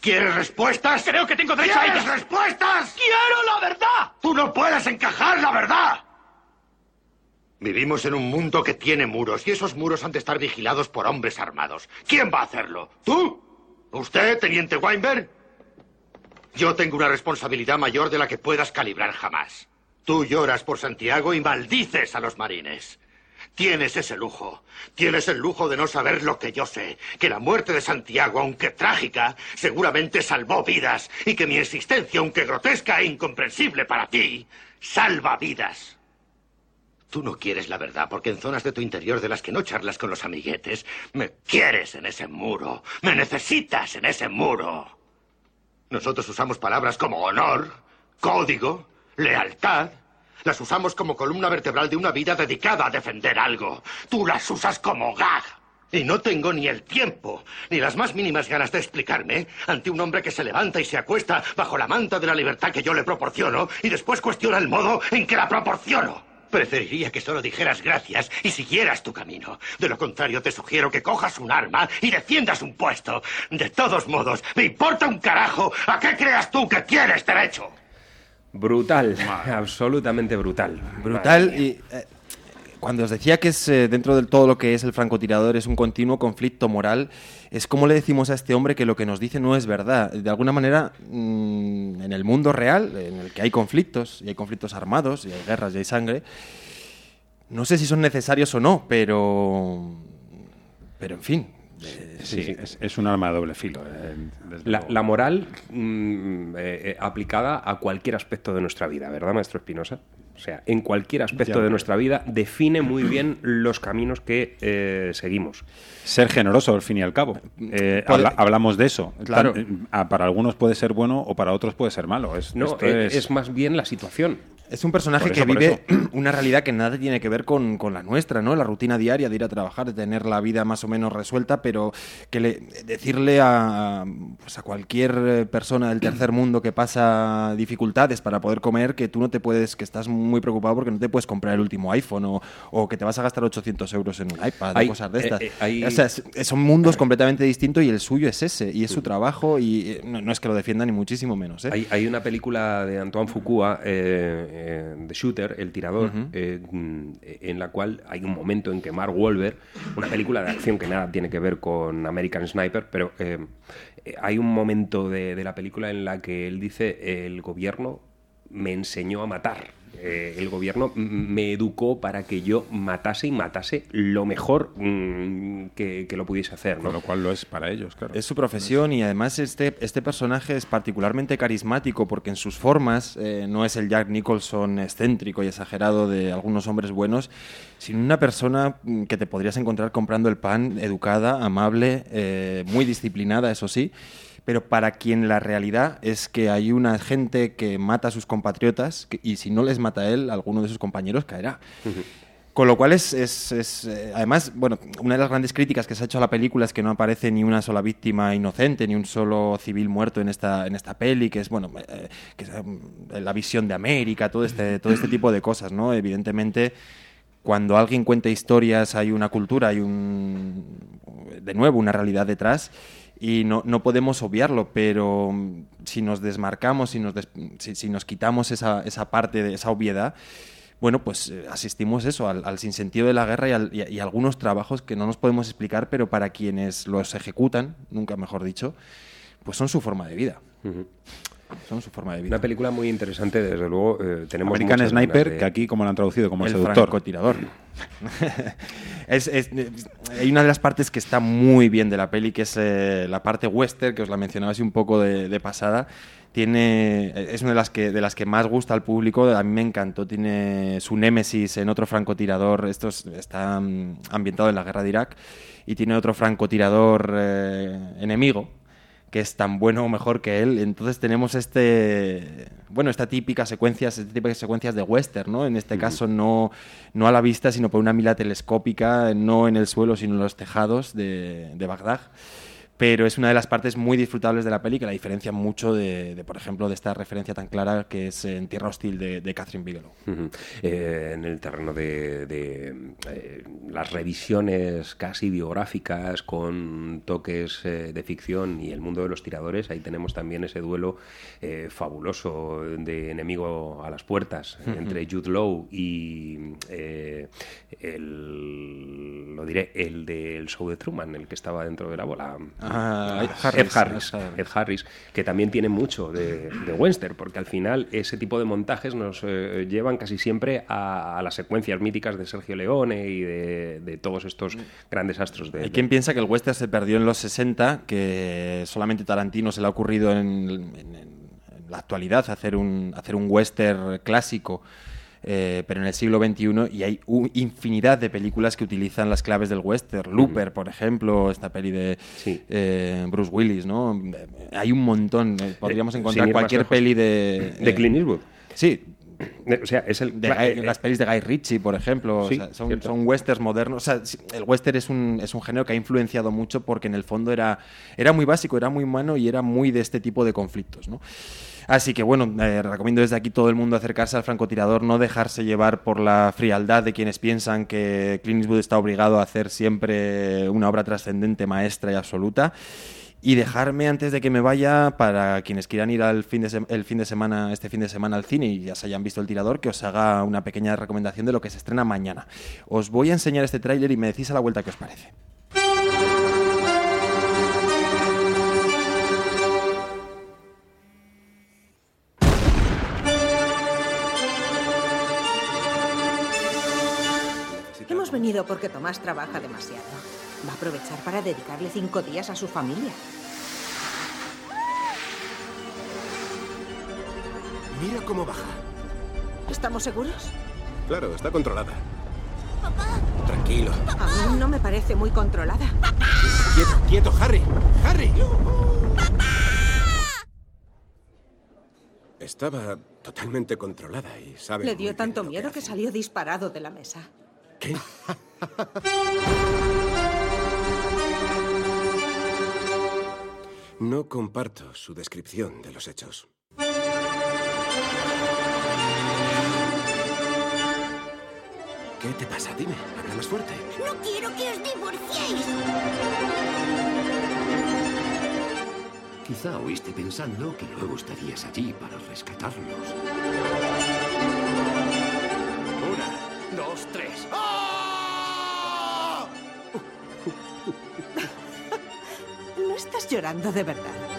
¿Quieres respuestas? Creo que tengo derecho a ¿Quieres ellas. respuestas? ¡Quiero la verdad! Tú no puedes encajar la verdad. Vivimos en un mundo que tiene muros y esos muros han de estar vigilados por hombres armados. ¿Quién va a hacerlo? ¿Tú? ¿Usted, teniente Weinberg? Yo tengo una responsabilidad mayor de la que puedas calibrar jamás. Tú lloras por Santiago y maldices a los marines. Tienes ese lujo. Tienes el lujo de no saber lo que yo sé. Que la muerte de Santiago, aunque trágica, seguramente salvó vidas. Y que mi existencia, aunque grotesca e incomprensible para ti, salva vidas. Tú no quieres la verdad porque en zonas de tu interior de las que no charlas con los amiguetes, me quieres en ese muro. Me necesitas en ese muro. Nosotros usamos palabras como honor, código, lealtad. Las usamos como columna vertebral de una vida dedicada a defender algo. Tú las usas como gag. Y no tengo ni el tiempo, ni las más mínimas ganas de explicarme ante un hombre que se levanta y se acuesta bajo la manta de la libertad que yo le proporciono y después cuestiona el modo en que la proporciono. Preferiría que solo dijeras gracias y siguieras tu camino. De lo contrario, te sugiero que cojas un arma y defiendas un puesto. De todos modos, me importa un carajo a qué creas tú que tienes derecho. Brutal, <laughs> absolutamente brutal. Brutal y eh, cuando os decía que es eh, dentro de todo lo que es el francotirador es un continuo conflicto moral, es como le decimos a este hombre que lo que nos dice no es verdad. De alguna manera, mm, en el mundo real, en el que hay conflictos, y hay conflictos armados, y hay guerras, y hay sangre, no sé si son necesarios o no, pero... Pero en fin, Sí, Es, es un arma de doble filo. eh, la moral mm, eh, eh, aplicada a cualquier aspecto de nuestra vida, ¿verdad, maestro Espinosa? O sea, en cualquier aspecto Ya. de nuestra vida define muy bien los caminos que eh, seguimos. Ser generoso, al fin y al cabo. Eh, Puede- habla- hablamos de eso. Claro. Para algunos puede ser bueno o para otros puede ser malo. Es, No, esto eh, es, es más bien la situación. Es un personaje eso, que vive <clears throat> una realidad que nada tiene que ver con, con la nuestra, ¿no? La rutina diaria de ir a trabajar, de tener la vida más o menos resuelta, pero que le, decirle a, pues a cualquier eh, persona del tercer mundo que pasa dificultades para poder comer que tú no te puedes, que estás muy preocupado porque no te puedes comprar el último iPhone o, o que te vas a gastar 800 euros en un iPad Hay- o cosas de eh, estas. eh, hay- O sea, son mundos completamente distintos y el suyo es ese, y es su trabajo y eh, no, no es que lo defienda ni muchísimo menos, ¿eh? Hay, hay una película de Antoine Fuqua, eh, eh, The Shooter, El Tirador, eh, mm, en la cual hay un momento en que Mark Wahlberg, una película de acción que nada tiene que ver con American Sniper, pero hay un momento de, de la película en la que él dice, el gobierno me enseñó a matar. Eh, el gobierno me educó para que yo matase y matase lo mejor mm, que, que lo pudiese hacer. ¿no? Con lo cual lo es para ellos, claro. Es su profesión y además este, este personaje es particularmente carismático porque en sus formas eh, no es el Jack Nicholson excéntrico y exagerado de algunos hombres buenos, sino una persona mm, que te podrías encontrar comprando el pan, educada, amable, eh, muy disciplinada, eso sí, pero para quien la realidad es que hay una gente que mata a sus compatriotas que- y si no les mata a él, alguno de sus compañeros caerá. Con lo cual es, es- es, eh, además, bueno, una de las grandes críticas que se ha hecho a la película es que no aparece ni una sola víctima inocente, ni un solo civil muerto en esta, en esta peli, que es, bueno, eh, que es, eh, la visión de América, todo este, todo este tipo de cosas, ¿no? Evidentemente, cuando alguien cuenta historias hay una cultura, hay un, de nuevo, una realidad detrás y no, no podemos obviarlo, pero mm, si nos desmarcamos, si nos, des- si, nos quitamos esa, esa parte de esa obviedad, bueno, pues eh, asistimos eso, al, al sinsentido de la guerra y, al- algunos trabajos que no nos podemos explicar, pero para quienes los ejecutan, nunca mejor dicho, pues son su forma de vida. Son su forma de vida. Una película muy interesante, desde luego. eh, tenemos American Sniper, de- que aquí como lo han traducido como el, el seductor. francotirador. <laughs> es, es- hay una de las partes que está muy bien de la peli, que es eh, la parte western, que os la mencionaba así un poco de, de pasada. Tiene, es una de las, que, de las que más gusta al público, a mí me encantó. Tiene su némesis en otro francotirador, esto es- está ambientado en la guerra de Irak, y tiene otro francotirador eh, enemigo, que es tan bueno o mejor que él. Entonces tenemos este, bueno, esta típica secuencias, este tipo de secuencias de western, ¿no? En este caso no, no a la vista, sino por una mira telescópica, no en el suelo, sino en los tejados de, de Bagdad. Pero es una de las partes muy disfrutables de la peli que la diferencia mucho de, de, por ejemplo, de esta referencia tan clara que es En Tierra Hostil de, de Catherine Bigelow. Ujú. Eh, en el terreno de, de, eh, las revisiones casi biográficas con toques eh, de ficción y el mundo de los tiradores, ahí tenemos también ese duelo eh, fabuloso de enemigo a las puertas entre Jude Law y eh, el, lo diré, el del show de Truman, el que estaba dentro de la bola. Ah, Ed Harris, Ed Harris. Ed Harris, que también tiene mucho de, de western, porque al final ese tipo de montajes nos eh, llevan casi siempre a, a las secuencias míticas de Sergio Leone y de, de todos estos grandes astros de... Hay quien piensa que el western se perdió en los 60, que solamente Tarantino se le ha ocurrido en, en- en la actualidad hacer un, hacer un western clásico, eh, pero en el siglo XXI, y hay infinidad de películas que utilizan las claves del western. Looper, por ejemplo, esta peli de eh, Bruce Willis, ¿no? Hay un montón. eh, Podríamos encontrar cualquier lejos. peli de... De Clint Eastwood. Sí. O sea, es el... De las pelis de Guy Ritchie, por ejemplo, o Sí, sea, son, son westerns modernos. O sea, el western es un, es un género que ha influenciado mucho porque en el fondo era, era muy básico, era muy humano y era muy de este tipo de conflictos, ¿no? Así que bueno, eh, recomiendo desde aquí todo el mundo acercarse al francotirador, no dejarse llevar por la frialdad de quienes piensan que Clint Eastwood está obligado a hacer siempre una obra trascendente, maestra y absoluta. Y dejarme antes de que me vaya, para quienes quieran ir al fin de el fin de semana, este fin de semana al cine y ya se hayan visto el tirador, que os haga una pequeña recomendación de lo que se estrena mañana. Os voy a enseñar este tráiler y me decís a la vuelta qué os parece. Hemos venido porque Tomás trabaja demasiado. Va a aprovechar para dedicarle cinco días a su familia. Mira cómo baja. ¿Estamos seguros? Claro, está controlada. Tranquilo. A mí no me parece muy controlada. Quieto, quieto, Harry. Harry. Estaba totalmente controlada y sabe. Le dio tanto que miedo que salió disparado de la mesa. ¿Qué? No comparto su descripción de los hechos. ¿Qué te pasa? Dime, habla más fuerte. No quiero que os divorciéis. Quizá oíste pensando que luego estarías allí para rescatarlos. Dos, tres. <laughs> No estás llorando de verdad.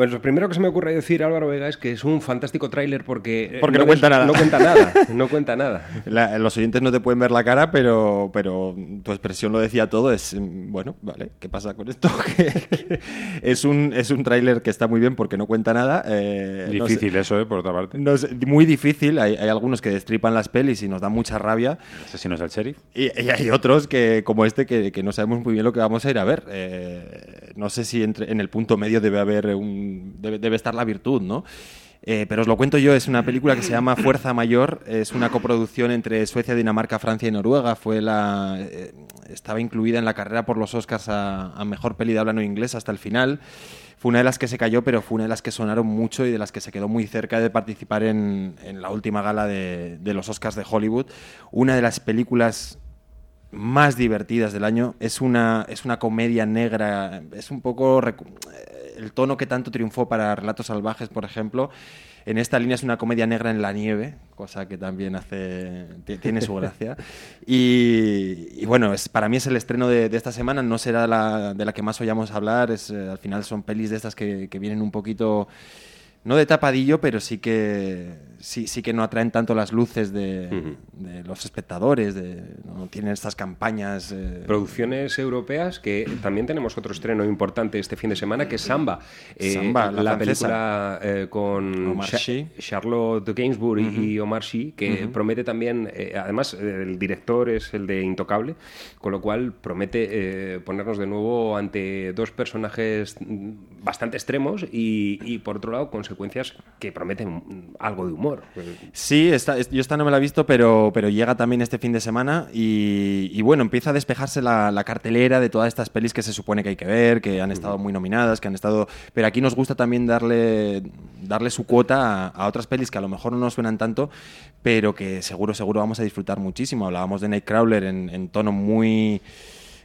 Bueno, lo primero que se me ocurre decir, Álvaro Vega, es que es un fantástico tráiler porque... eh, Porque no es- cuenta nada. No cuenta nada, <laughs> no cuenta nada. La- los oyentes no te pueden ver la cara, pero, pero tu expresión lo decía todo. Es mm, bueno, vale, ¿qué pasa con esto? <laughs> Es un, es un tráiler que está muy bien porque no cuenta nada. eh, no sé- Difícil eso, ¿eh? Por otra parte. no sé, muy difícil. Hay, hay algunos que destripan las pelis y nos dan mucha rabia. Asesinos del sheriff. Y, y hay otros que, como este, que, que no sabemos muy bien lo que vamos a ir a ver. Eh, no sé si entre, en el punto medio debe haber un. Debe, estar la virtud, ¿no? Eh, pero os lo cuento yo, es una película que se llama Fuerza Mayor, es una coproducción entre Suecia, Dinamarca, Francia y Noruega. Fue la, eh, estaba incluida en la carrera por los Oscars a, Mejor Peli de Habla No Inglés hasta el final. Fue una de las que se cayó, pero fue una de las que sonaron mucho y de las que se quedó muy cerca de participar en, la última gala de, los Oscars de Hollywood. Una de las películas más divertidas del año. Es una, es una comedia negra, es un poco el tono que tanto triunfó para Relatos Salvajes, por ejemplo. En esta línea es una comedia negra en la nieve, cosa que también hace ti- tiene su gracia. <laughs> Y, y bueno, es, para mí es el estreno de, de esta semana, no será la, de la que más oyamos hablar, es, eh, al final son pelis de estas que, que vienen un poquito no de tapadillo, pero sí que sí, sí que no atraen tanto las luces de, de los espectadores, de, no tienen estas campañas. eh, Producciones europeas que también tenemos otro estreno importante este fin de semana que es Samba. Eh, Samba, la película eh, con Omar Sy. Charlotte Gainsbourg y Omar Sy, que promete también, además el director es el de Intocable, con lo cual promete ponernos de nuevo ante dos personajes mm, bastante extremos y, y, por otro lado, consecuencias que prometen algo de humor. Sí, esta, yo esta no me la he visto, pero, pero llega también este fin de semana y, y bueno, empieza a despejarse la, la cartelera de todas estas pelis que se supone que hay que ver, que han estado muy nominadas, que han estado... Pero aquí nos gusta también darle, darle su cuota a, a otras pelis que a lo mejor no nos suenan tanto, pero que seguro, seguro vamos a disfrutar muchísimo. Hablábamos de Nightcrawler en, en tono muy...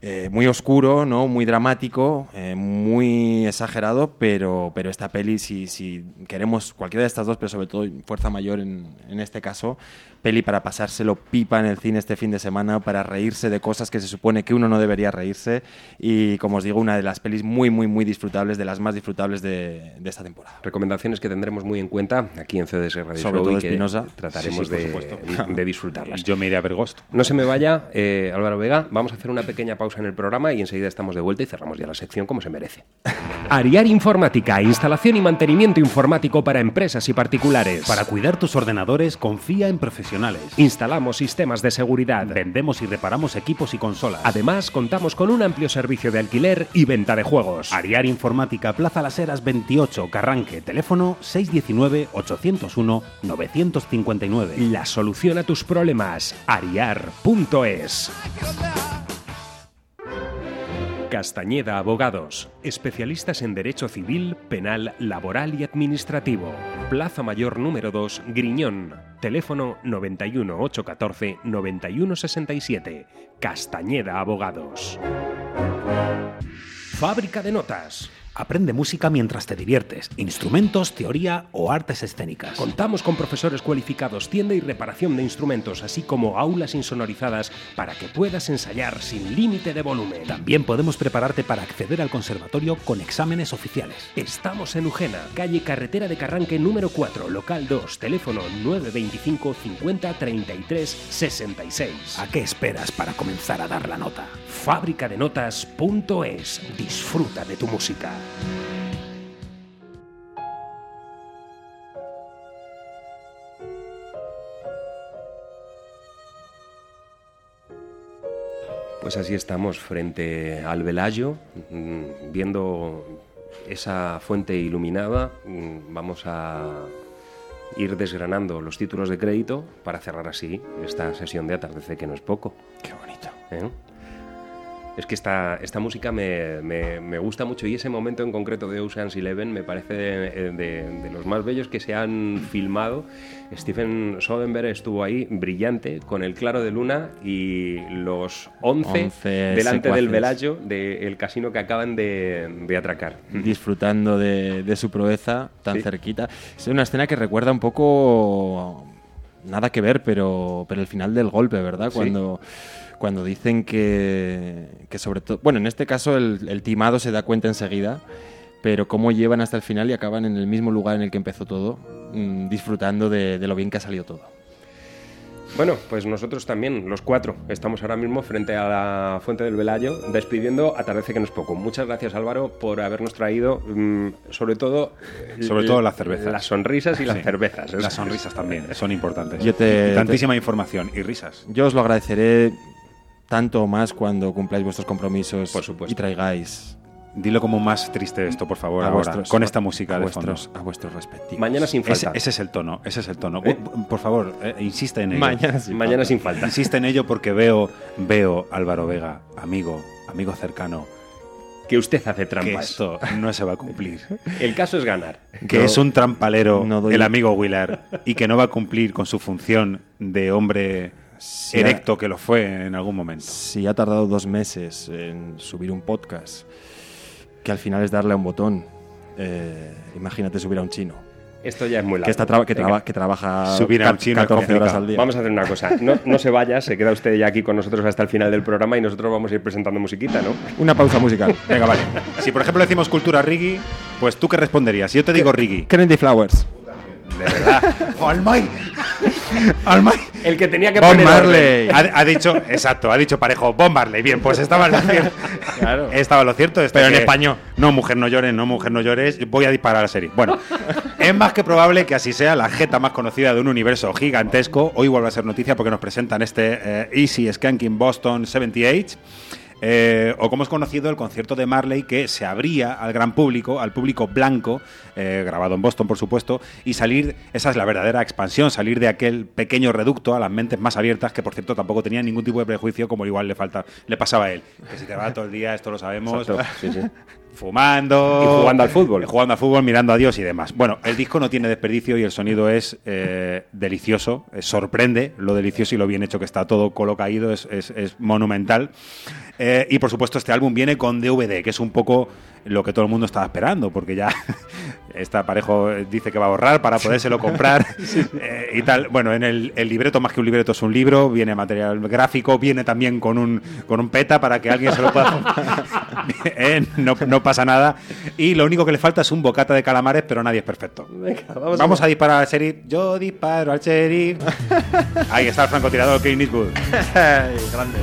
eh, muy oscuro, ¿no? muy dramático, eh, muy exagerado, pero, pero esta peli, si, si queremos cualquiera de estas dos, pero sobre todo Fuerza Mayor en, en este caso, peli para pasárselo pipa en el cine este fin de semana, para reírse de cosas que se supone que uno no debería reírse y, como os digo, una de las pelis muy, muy, muy disfrutables, de las más disfrutables de, de esta temporada. Recomendaciones que tendremos muy en cuenta aquí en CDS Radio Sobre Show todo y que Espinosa. trataremos Sí, sí, de, de disfrutarlas. Yo me iré a ver Ghost. No se me vaya, eh, Álvaro Vega. Vamos a hacer una pequeña pausa en el programa y enseguida estamos de vuelta y cerramos ya la sección como se merece. <laughs> Ariar Informática, instalación y mantenimiento informático para empresas y particulares. Para cuidar tus ordenadores, confía en profesionales. Instalamos sistemas de seguridad. Vendemos y reparamos equipos y consolas. Además, contamos con un amplio servicio de alquiler y venta de juegos. Ariar Informática, Plaza Las Heras 28, Carranque, teléfono 619-801-959. La solución a tus problemas, ariar.es. Castañeda Abogados, especialistas en Derecho Civil, Penal, Laboral y Administrativo. Plaza Mayor número 2, Griñón. Teléfono 91 814 9167. Castañeda Abogados. Fábrica de notas. Aprende música mientras te diviertes, instrumentos, teoría o artes escénicas. Contamos con profesores cualificados, tienda y reparación de instrumentos, así como aulas insonorizadas para que puedas ensayar sin límite de volumen. También podemos prepararte para acceder al conservatorio con exámenes oficiales. Estamos en Ujena, calle Carretera de Carranque número 4, local 2, teléfono 925 50 33 66. ¿A qué esperas para comenzar a dar la nota? Fábricadenotas.es. Disfruta de tu música. Pues así estamos frente al Velayo, mm, viendo esa fuente iluminada. Mm, Vamos a ir desgranando los títulos de crédito para cerrar así esta sesión de atardecer, que no es poco. Qué bonito. ¿Eh? Es que esta, esta música me, me- me gusta mucho y ese momento en concreto de Ocean's Eleven me parece de, de- de los más bellos que se han filmado. Stephen Soderbergh estuvo ahí brillante con el claro de luna y los 11, 11 delante del secuaces. velayo del casino que acaban de, de atracar. disfrutando de, de su proeza tan Sí. cerquita. Es una escena que recuerda un poco nada que ver, pero, pero el final del golpe, ¿verdad? Sí. Cuando, dicen que, que sobre todo, bueno, en este caso el, el timado se da cuenta enseguida, pero cómo llevan hasta el final y acaban en el mismo lugar en el que empezó todo, mm, disfrutando de, de lo bien que ha salido todo. Bueno, pues nosotros también, los cuatro, estamos ahora mismo frente a la Fuente del Velayo, despidiendo Atardece que no es poco. Muchas gracias Álvaro por habernos traído, mm, sobre todo... Sobre l- todo las cervezas. Las sonrisas y las Sí. cervezas. Es- Las sonrisas también, son <laughs> importantes. Yo te- tantísima información y risas. Yo os lo agradeceré tanto o más cuando cumpláis vuestros compromisos Por supuesto. y traigáis Dilo como más triste esto, por favor, a ahora, vuestros- con esta música a de vuestros, fondo. a vuestros respectivos. Mañana sin falta. ese es el tono, ese es el tono. ¿Eh? Por favor, eh, insiste en ello. Mañana sin Mañana sin falta. Insiste en ello porque veo, veo Álvaro Vega, amigo, amigo cercano, Que usted hace que trampas. esto no se va a cumplir. <laughs> El caso es ganar. que No- es un trampalero, no doy- el amigo Willard, y que no va a cumplir con su función de hombre Sí, erecto que lo fue en algún momento. Si ha tardado dos meses en subir un podcast, que al final es darle a un botón, eh, imagínate subir a un chino. Esto ya es muy largo. Que, está traba- que, Venga. traba- que trabaja Subir a un chino es 14 horas al día. Vamos a hacer una cosa. No, no se vaya, se queda usted ya aquí con nosotros hasta el final del programa y nosotros vamos a ir presentando musiquita, ¿no? Una pausa musical. Venga, vale. <laughs> Si por ejemplo decimos cultura Rigi, pues tú qué responderías? Si yo te digo Rigi, Kennedy Flowers. de verdad. <laughs> ¡Almay! <laughs> El que tenía que Bob poner Marley. orden. Ha, ha dicho, exacto, ha dicho parejo, Bob Marley. Bien, pues estaba lo cierto. Claro. Estaba lo cierto. Pero en que- español. No, mujer, no llores, no, mujer, no llores. Voy a disparar a la serie. Bueno, es más que probable que así sea la jeta más conocida de un universo gigantesco. Hoy vuelve a ser noticia porque nos presentan este eh, Easy Skanking Boston 78. Eh, o cómo es conocido el concierto de Marley que se abría al gran público, al público blanco, eh, grabado en Boston por supuesto, y salir, esa es la verdadera expansión, salir de aquel pequeño reducto a las mentes más abiertas, que por cierto tampoco tenía ningún tipo de prejuicio como igual le falta, le pasaba a él. Que si te va todo el día, esto lo sabemos. Exacto, sí, sí. <laughs> Fumando. Y jugando al fútbol. y Jugando al fútbol, mirando a Dios y demás. Bueno, el disco no tiene desperdicio y el sonido es eh, delicioso. eh, sorprende lo delicioso y lo bien hecho que está todo colocado. Es, es- es monumental. Eh, y por supuesto, este álbum viene con DVD, que es un poco lo que todo el mundo estaba esperando, porque ya esta parejo dice que va a ahorrar para podérselo comprar <laughs> eh, y tal. Bueno, en el, el libreto, más que un libreto, es un libro, viene material gráfico, viene también con un, con un peta para que alguien se lo pueda. <laughs> <laughs> Eh, no, no pasa nada. Y lo único que le falta es un bocata de calamares, pero nadie es perfecto. vamos Vamos, a- a disparar al sheriff. Yo disparo al sheriff. Ahí está el francotirador Clint Eastwood. Grande.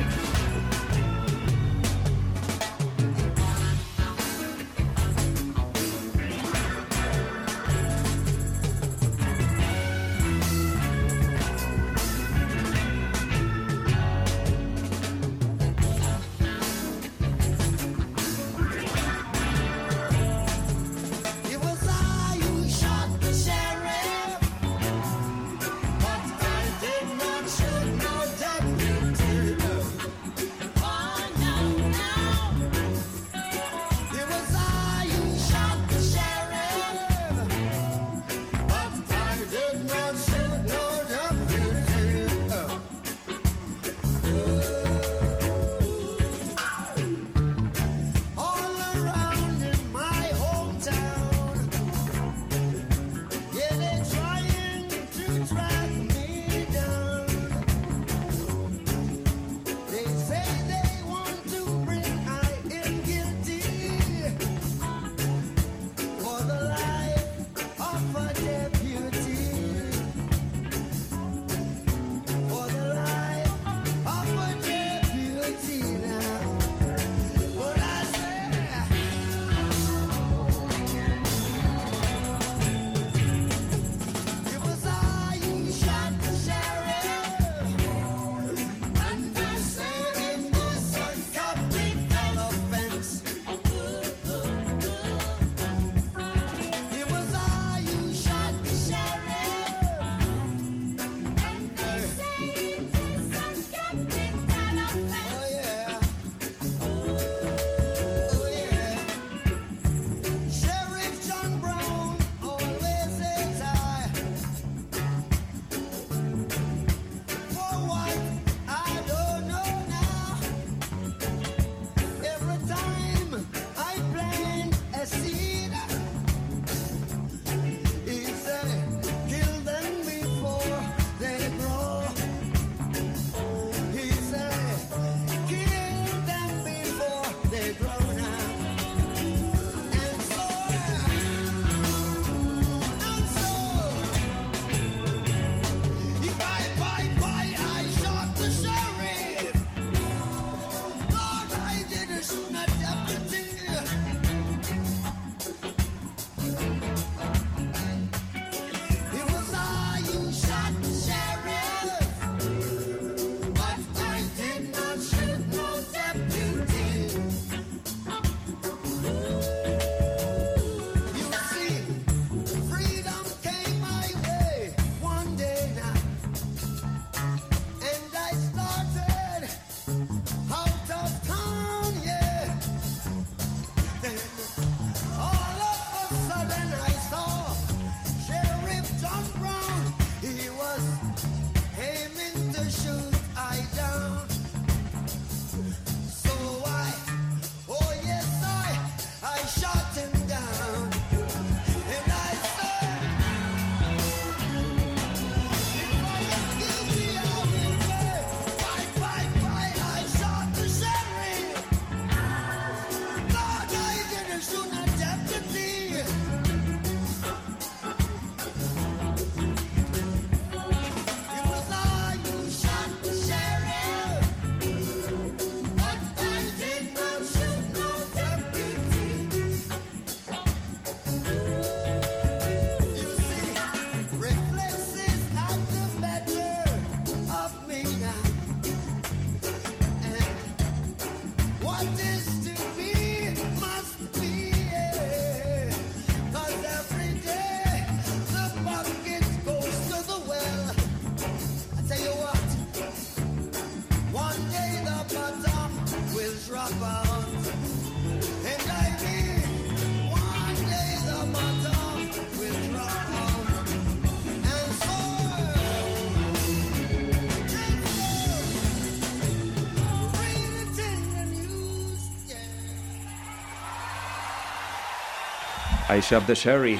I Shop the Sherry,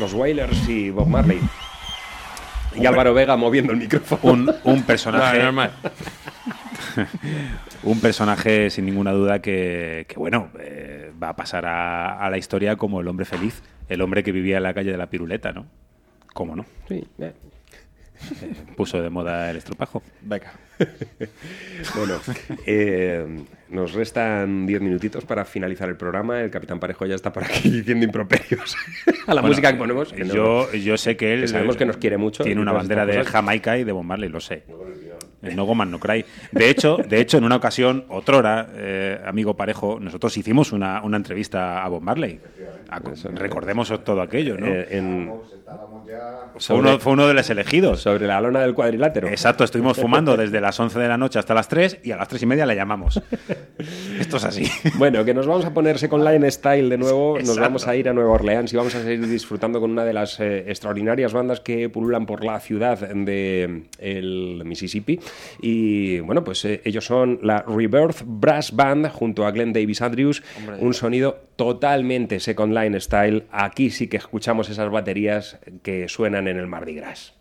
los Wailers y Bob Marley. Y Álvaro Vega moviendo el micrófono. Un, un personaje. No, normal. <laughs> un personaje sin ninguna duda que, que, bueno, eh, va a pasar a, a la historia como el hombre feliz, el hombre que vivía en la calle de la piruleta, ¿no? ¿Cómo no? Sí, eh. Eh, puso de moda el estropajo. Venga. <laughs> bueno, eh, nos restan 10 minutitos para finalizar el programa. El Capitán Parejo ya está por aquí <laughs> diciendo improperios a la Bueno, música que ponemos. que no- yo, yo sé que él. que sabemos que nos quiere mucho. Tiene una bandera de. Jamaica y de Bob Marley, lo sé. El No Goman No Cry. De hecho, de hecho, en una ocasión, otrora, eh, amigo Parejo, nosotros hicimos una, una entrevista a Bob Marley. A- recordemos todo aquello, ¿no? Eh, en- fue, uno, fue uno de los elegidos. Sobre la lona del cuadrilátero. Exacto, estuvimos fumando desde las 11 de la noche hasta las 3 y a las 3 y media le llamamos. <laughs> Esto es así. Bueno, que nos vamos a poner Second Line Style de nuevo. Nos vamos a ir a Nueva Orleans y vamos a seguir disfrutando con una de las eh, extraordinarias bandas que pululan por la ciudad de el Mississippi. Y bueno, pues eh, ellos son la Rebirth Brass Band junto a Glenn Davis Andrews. Hombre. Un sonido totalmente Second Line Style. Aquí sí que escuchamos esas baterías que suenan en el Mardi Gras.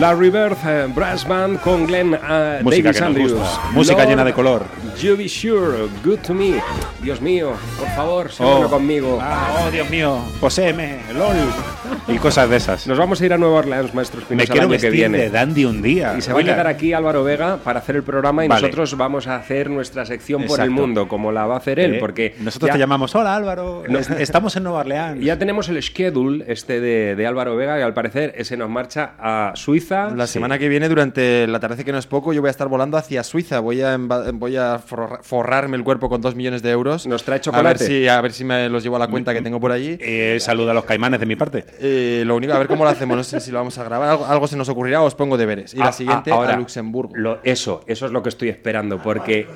Larry Bird, eh, Brass Band con Glenn eh, Música Davis que nos Andrews. gusta. Música Lord, llena de color. You be sure, good to me. Dios mío, por favor, sé Oh. bueno conmigo. Ah, oh, Dios mío, poséeme, lol. <laughs> Y cosas de esas. Nos vamos a ir a Nueva Orleans, maestro Espinosa, Me el quiero año que viene. de dandy un día. Y se va a Oiga. quedar aquí Álvaro Vega para hacer el programa y Vale. nosotros vamos a hacer nuestra sección por el Exacto. mundo, como la va a hacer él, Eh, porque Nosotros ya- te llamamos, hola Álvaro, <laughs> estamos en Nueva Orleans. Ya tenemos el schedule este de, de Álvaro Vega, que al parecer ese nos marcha a Suiza. La semana que viene, durante la tarde que no es poco, yo voy a estar volando hacia Suiza. Voy a, emba- voy a forra- forrarme el cuerpo con dos millones de euros. Nos trae A ver chocolate. si, a ver si me los llevo a la cuenta que tengo por allí. Eh, saluda a los caimanes de mi parte. Eh, lo único, a ver cómo lo hacemos. No sé si lo vamos a grabar. Algo, algo se nos ocurrirá. Os pongo deberes. Y Ah, la siguiente ah, ahora, a Luxemburgo. Lo, eso, eso es lo que estoy esperando, porque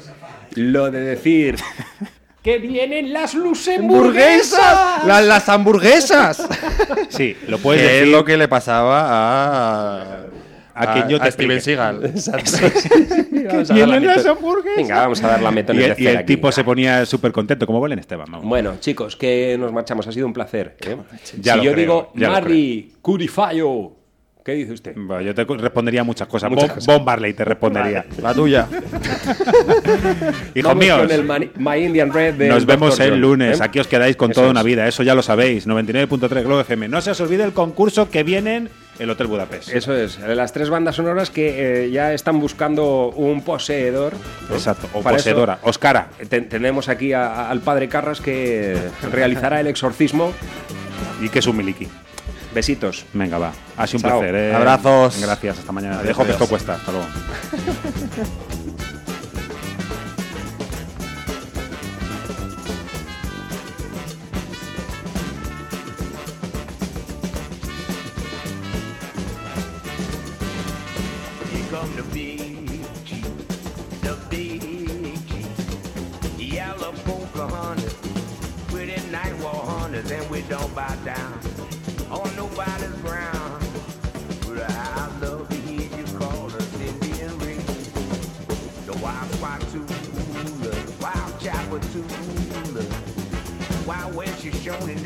lo de decir <laughs> que vienen las luxemburguesas. ¡Las, las hamburguesas! Sí, lo puedes decir. es lo que le pasaba a. A quien yo te Steven. Seagal. <laughs> <laughs> Vamos a <laughs> dar la vienen las meto- hamburguesas. Venga, vamos a dar la metón Y, de el- y aquí. tipo se ponía súper contento, como Belén Esteban. vamos. Bueno, chicos, que nos marchamos. Ha sido un placer. ¿eh? Ya si lo yo creo, digo ya Marry Curifayo, ¿qué dice usted? Bueno, yo te respondería muchas cosas. Muchas Bob, cosas. Bob Marley te respondería. La tuya. Hijos míos. con el Mani- My Indian Red de Nos vemos el John, lunes. ¿eh? Aquí os quedáis con Eso toda es. una vida. Eso ya lo sabéis. 99.3 Globo FM. No se os olvide el concurso que viene en el Hotel Budapest. Eso es, las tres bandas sonoras que eh, ya están buscando un poseedor. ¿no? Exacto, o Para eso, poseedora. Oscara. te- tenemos aquí a- a- al padre Carras que realizará el exorcismo. Y que es un miliki. Besitos. Venga, va. Ha sido un Chao. placer. ¿eh? Abrazos. Gracias. Hasta mañana. Adiós, Dejo que esto cuesta. Hasta luego. <laughs> Come the G, the G. Yellow hunters, with it night war hunters, and we don't bow down on nobody's ground. But I love to hear you call us Indian ring. The wild Swatula, wild Chapatula, wild West Shoshone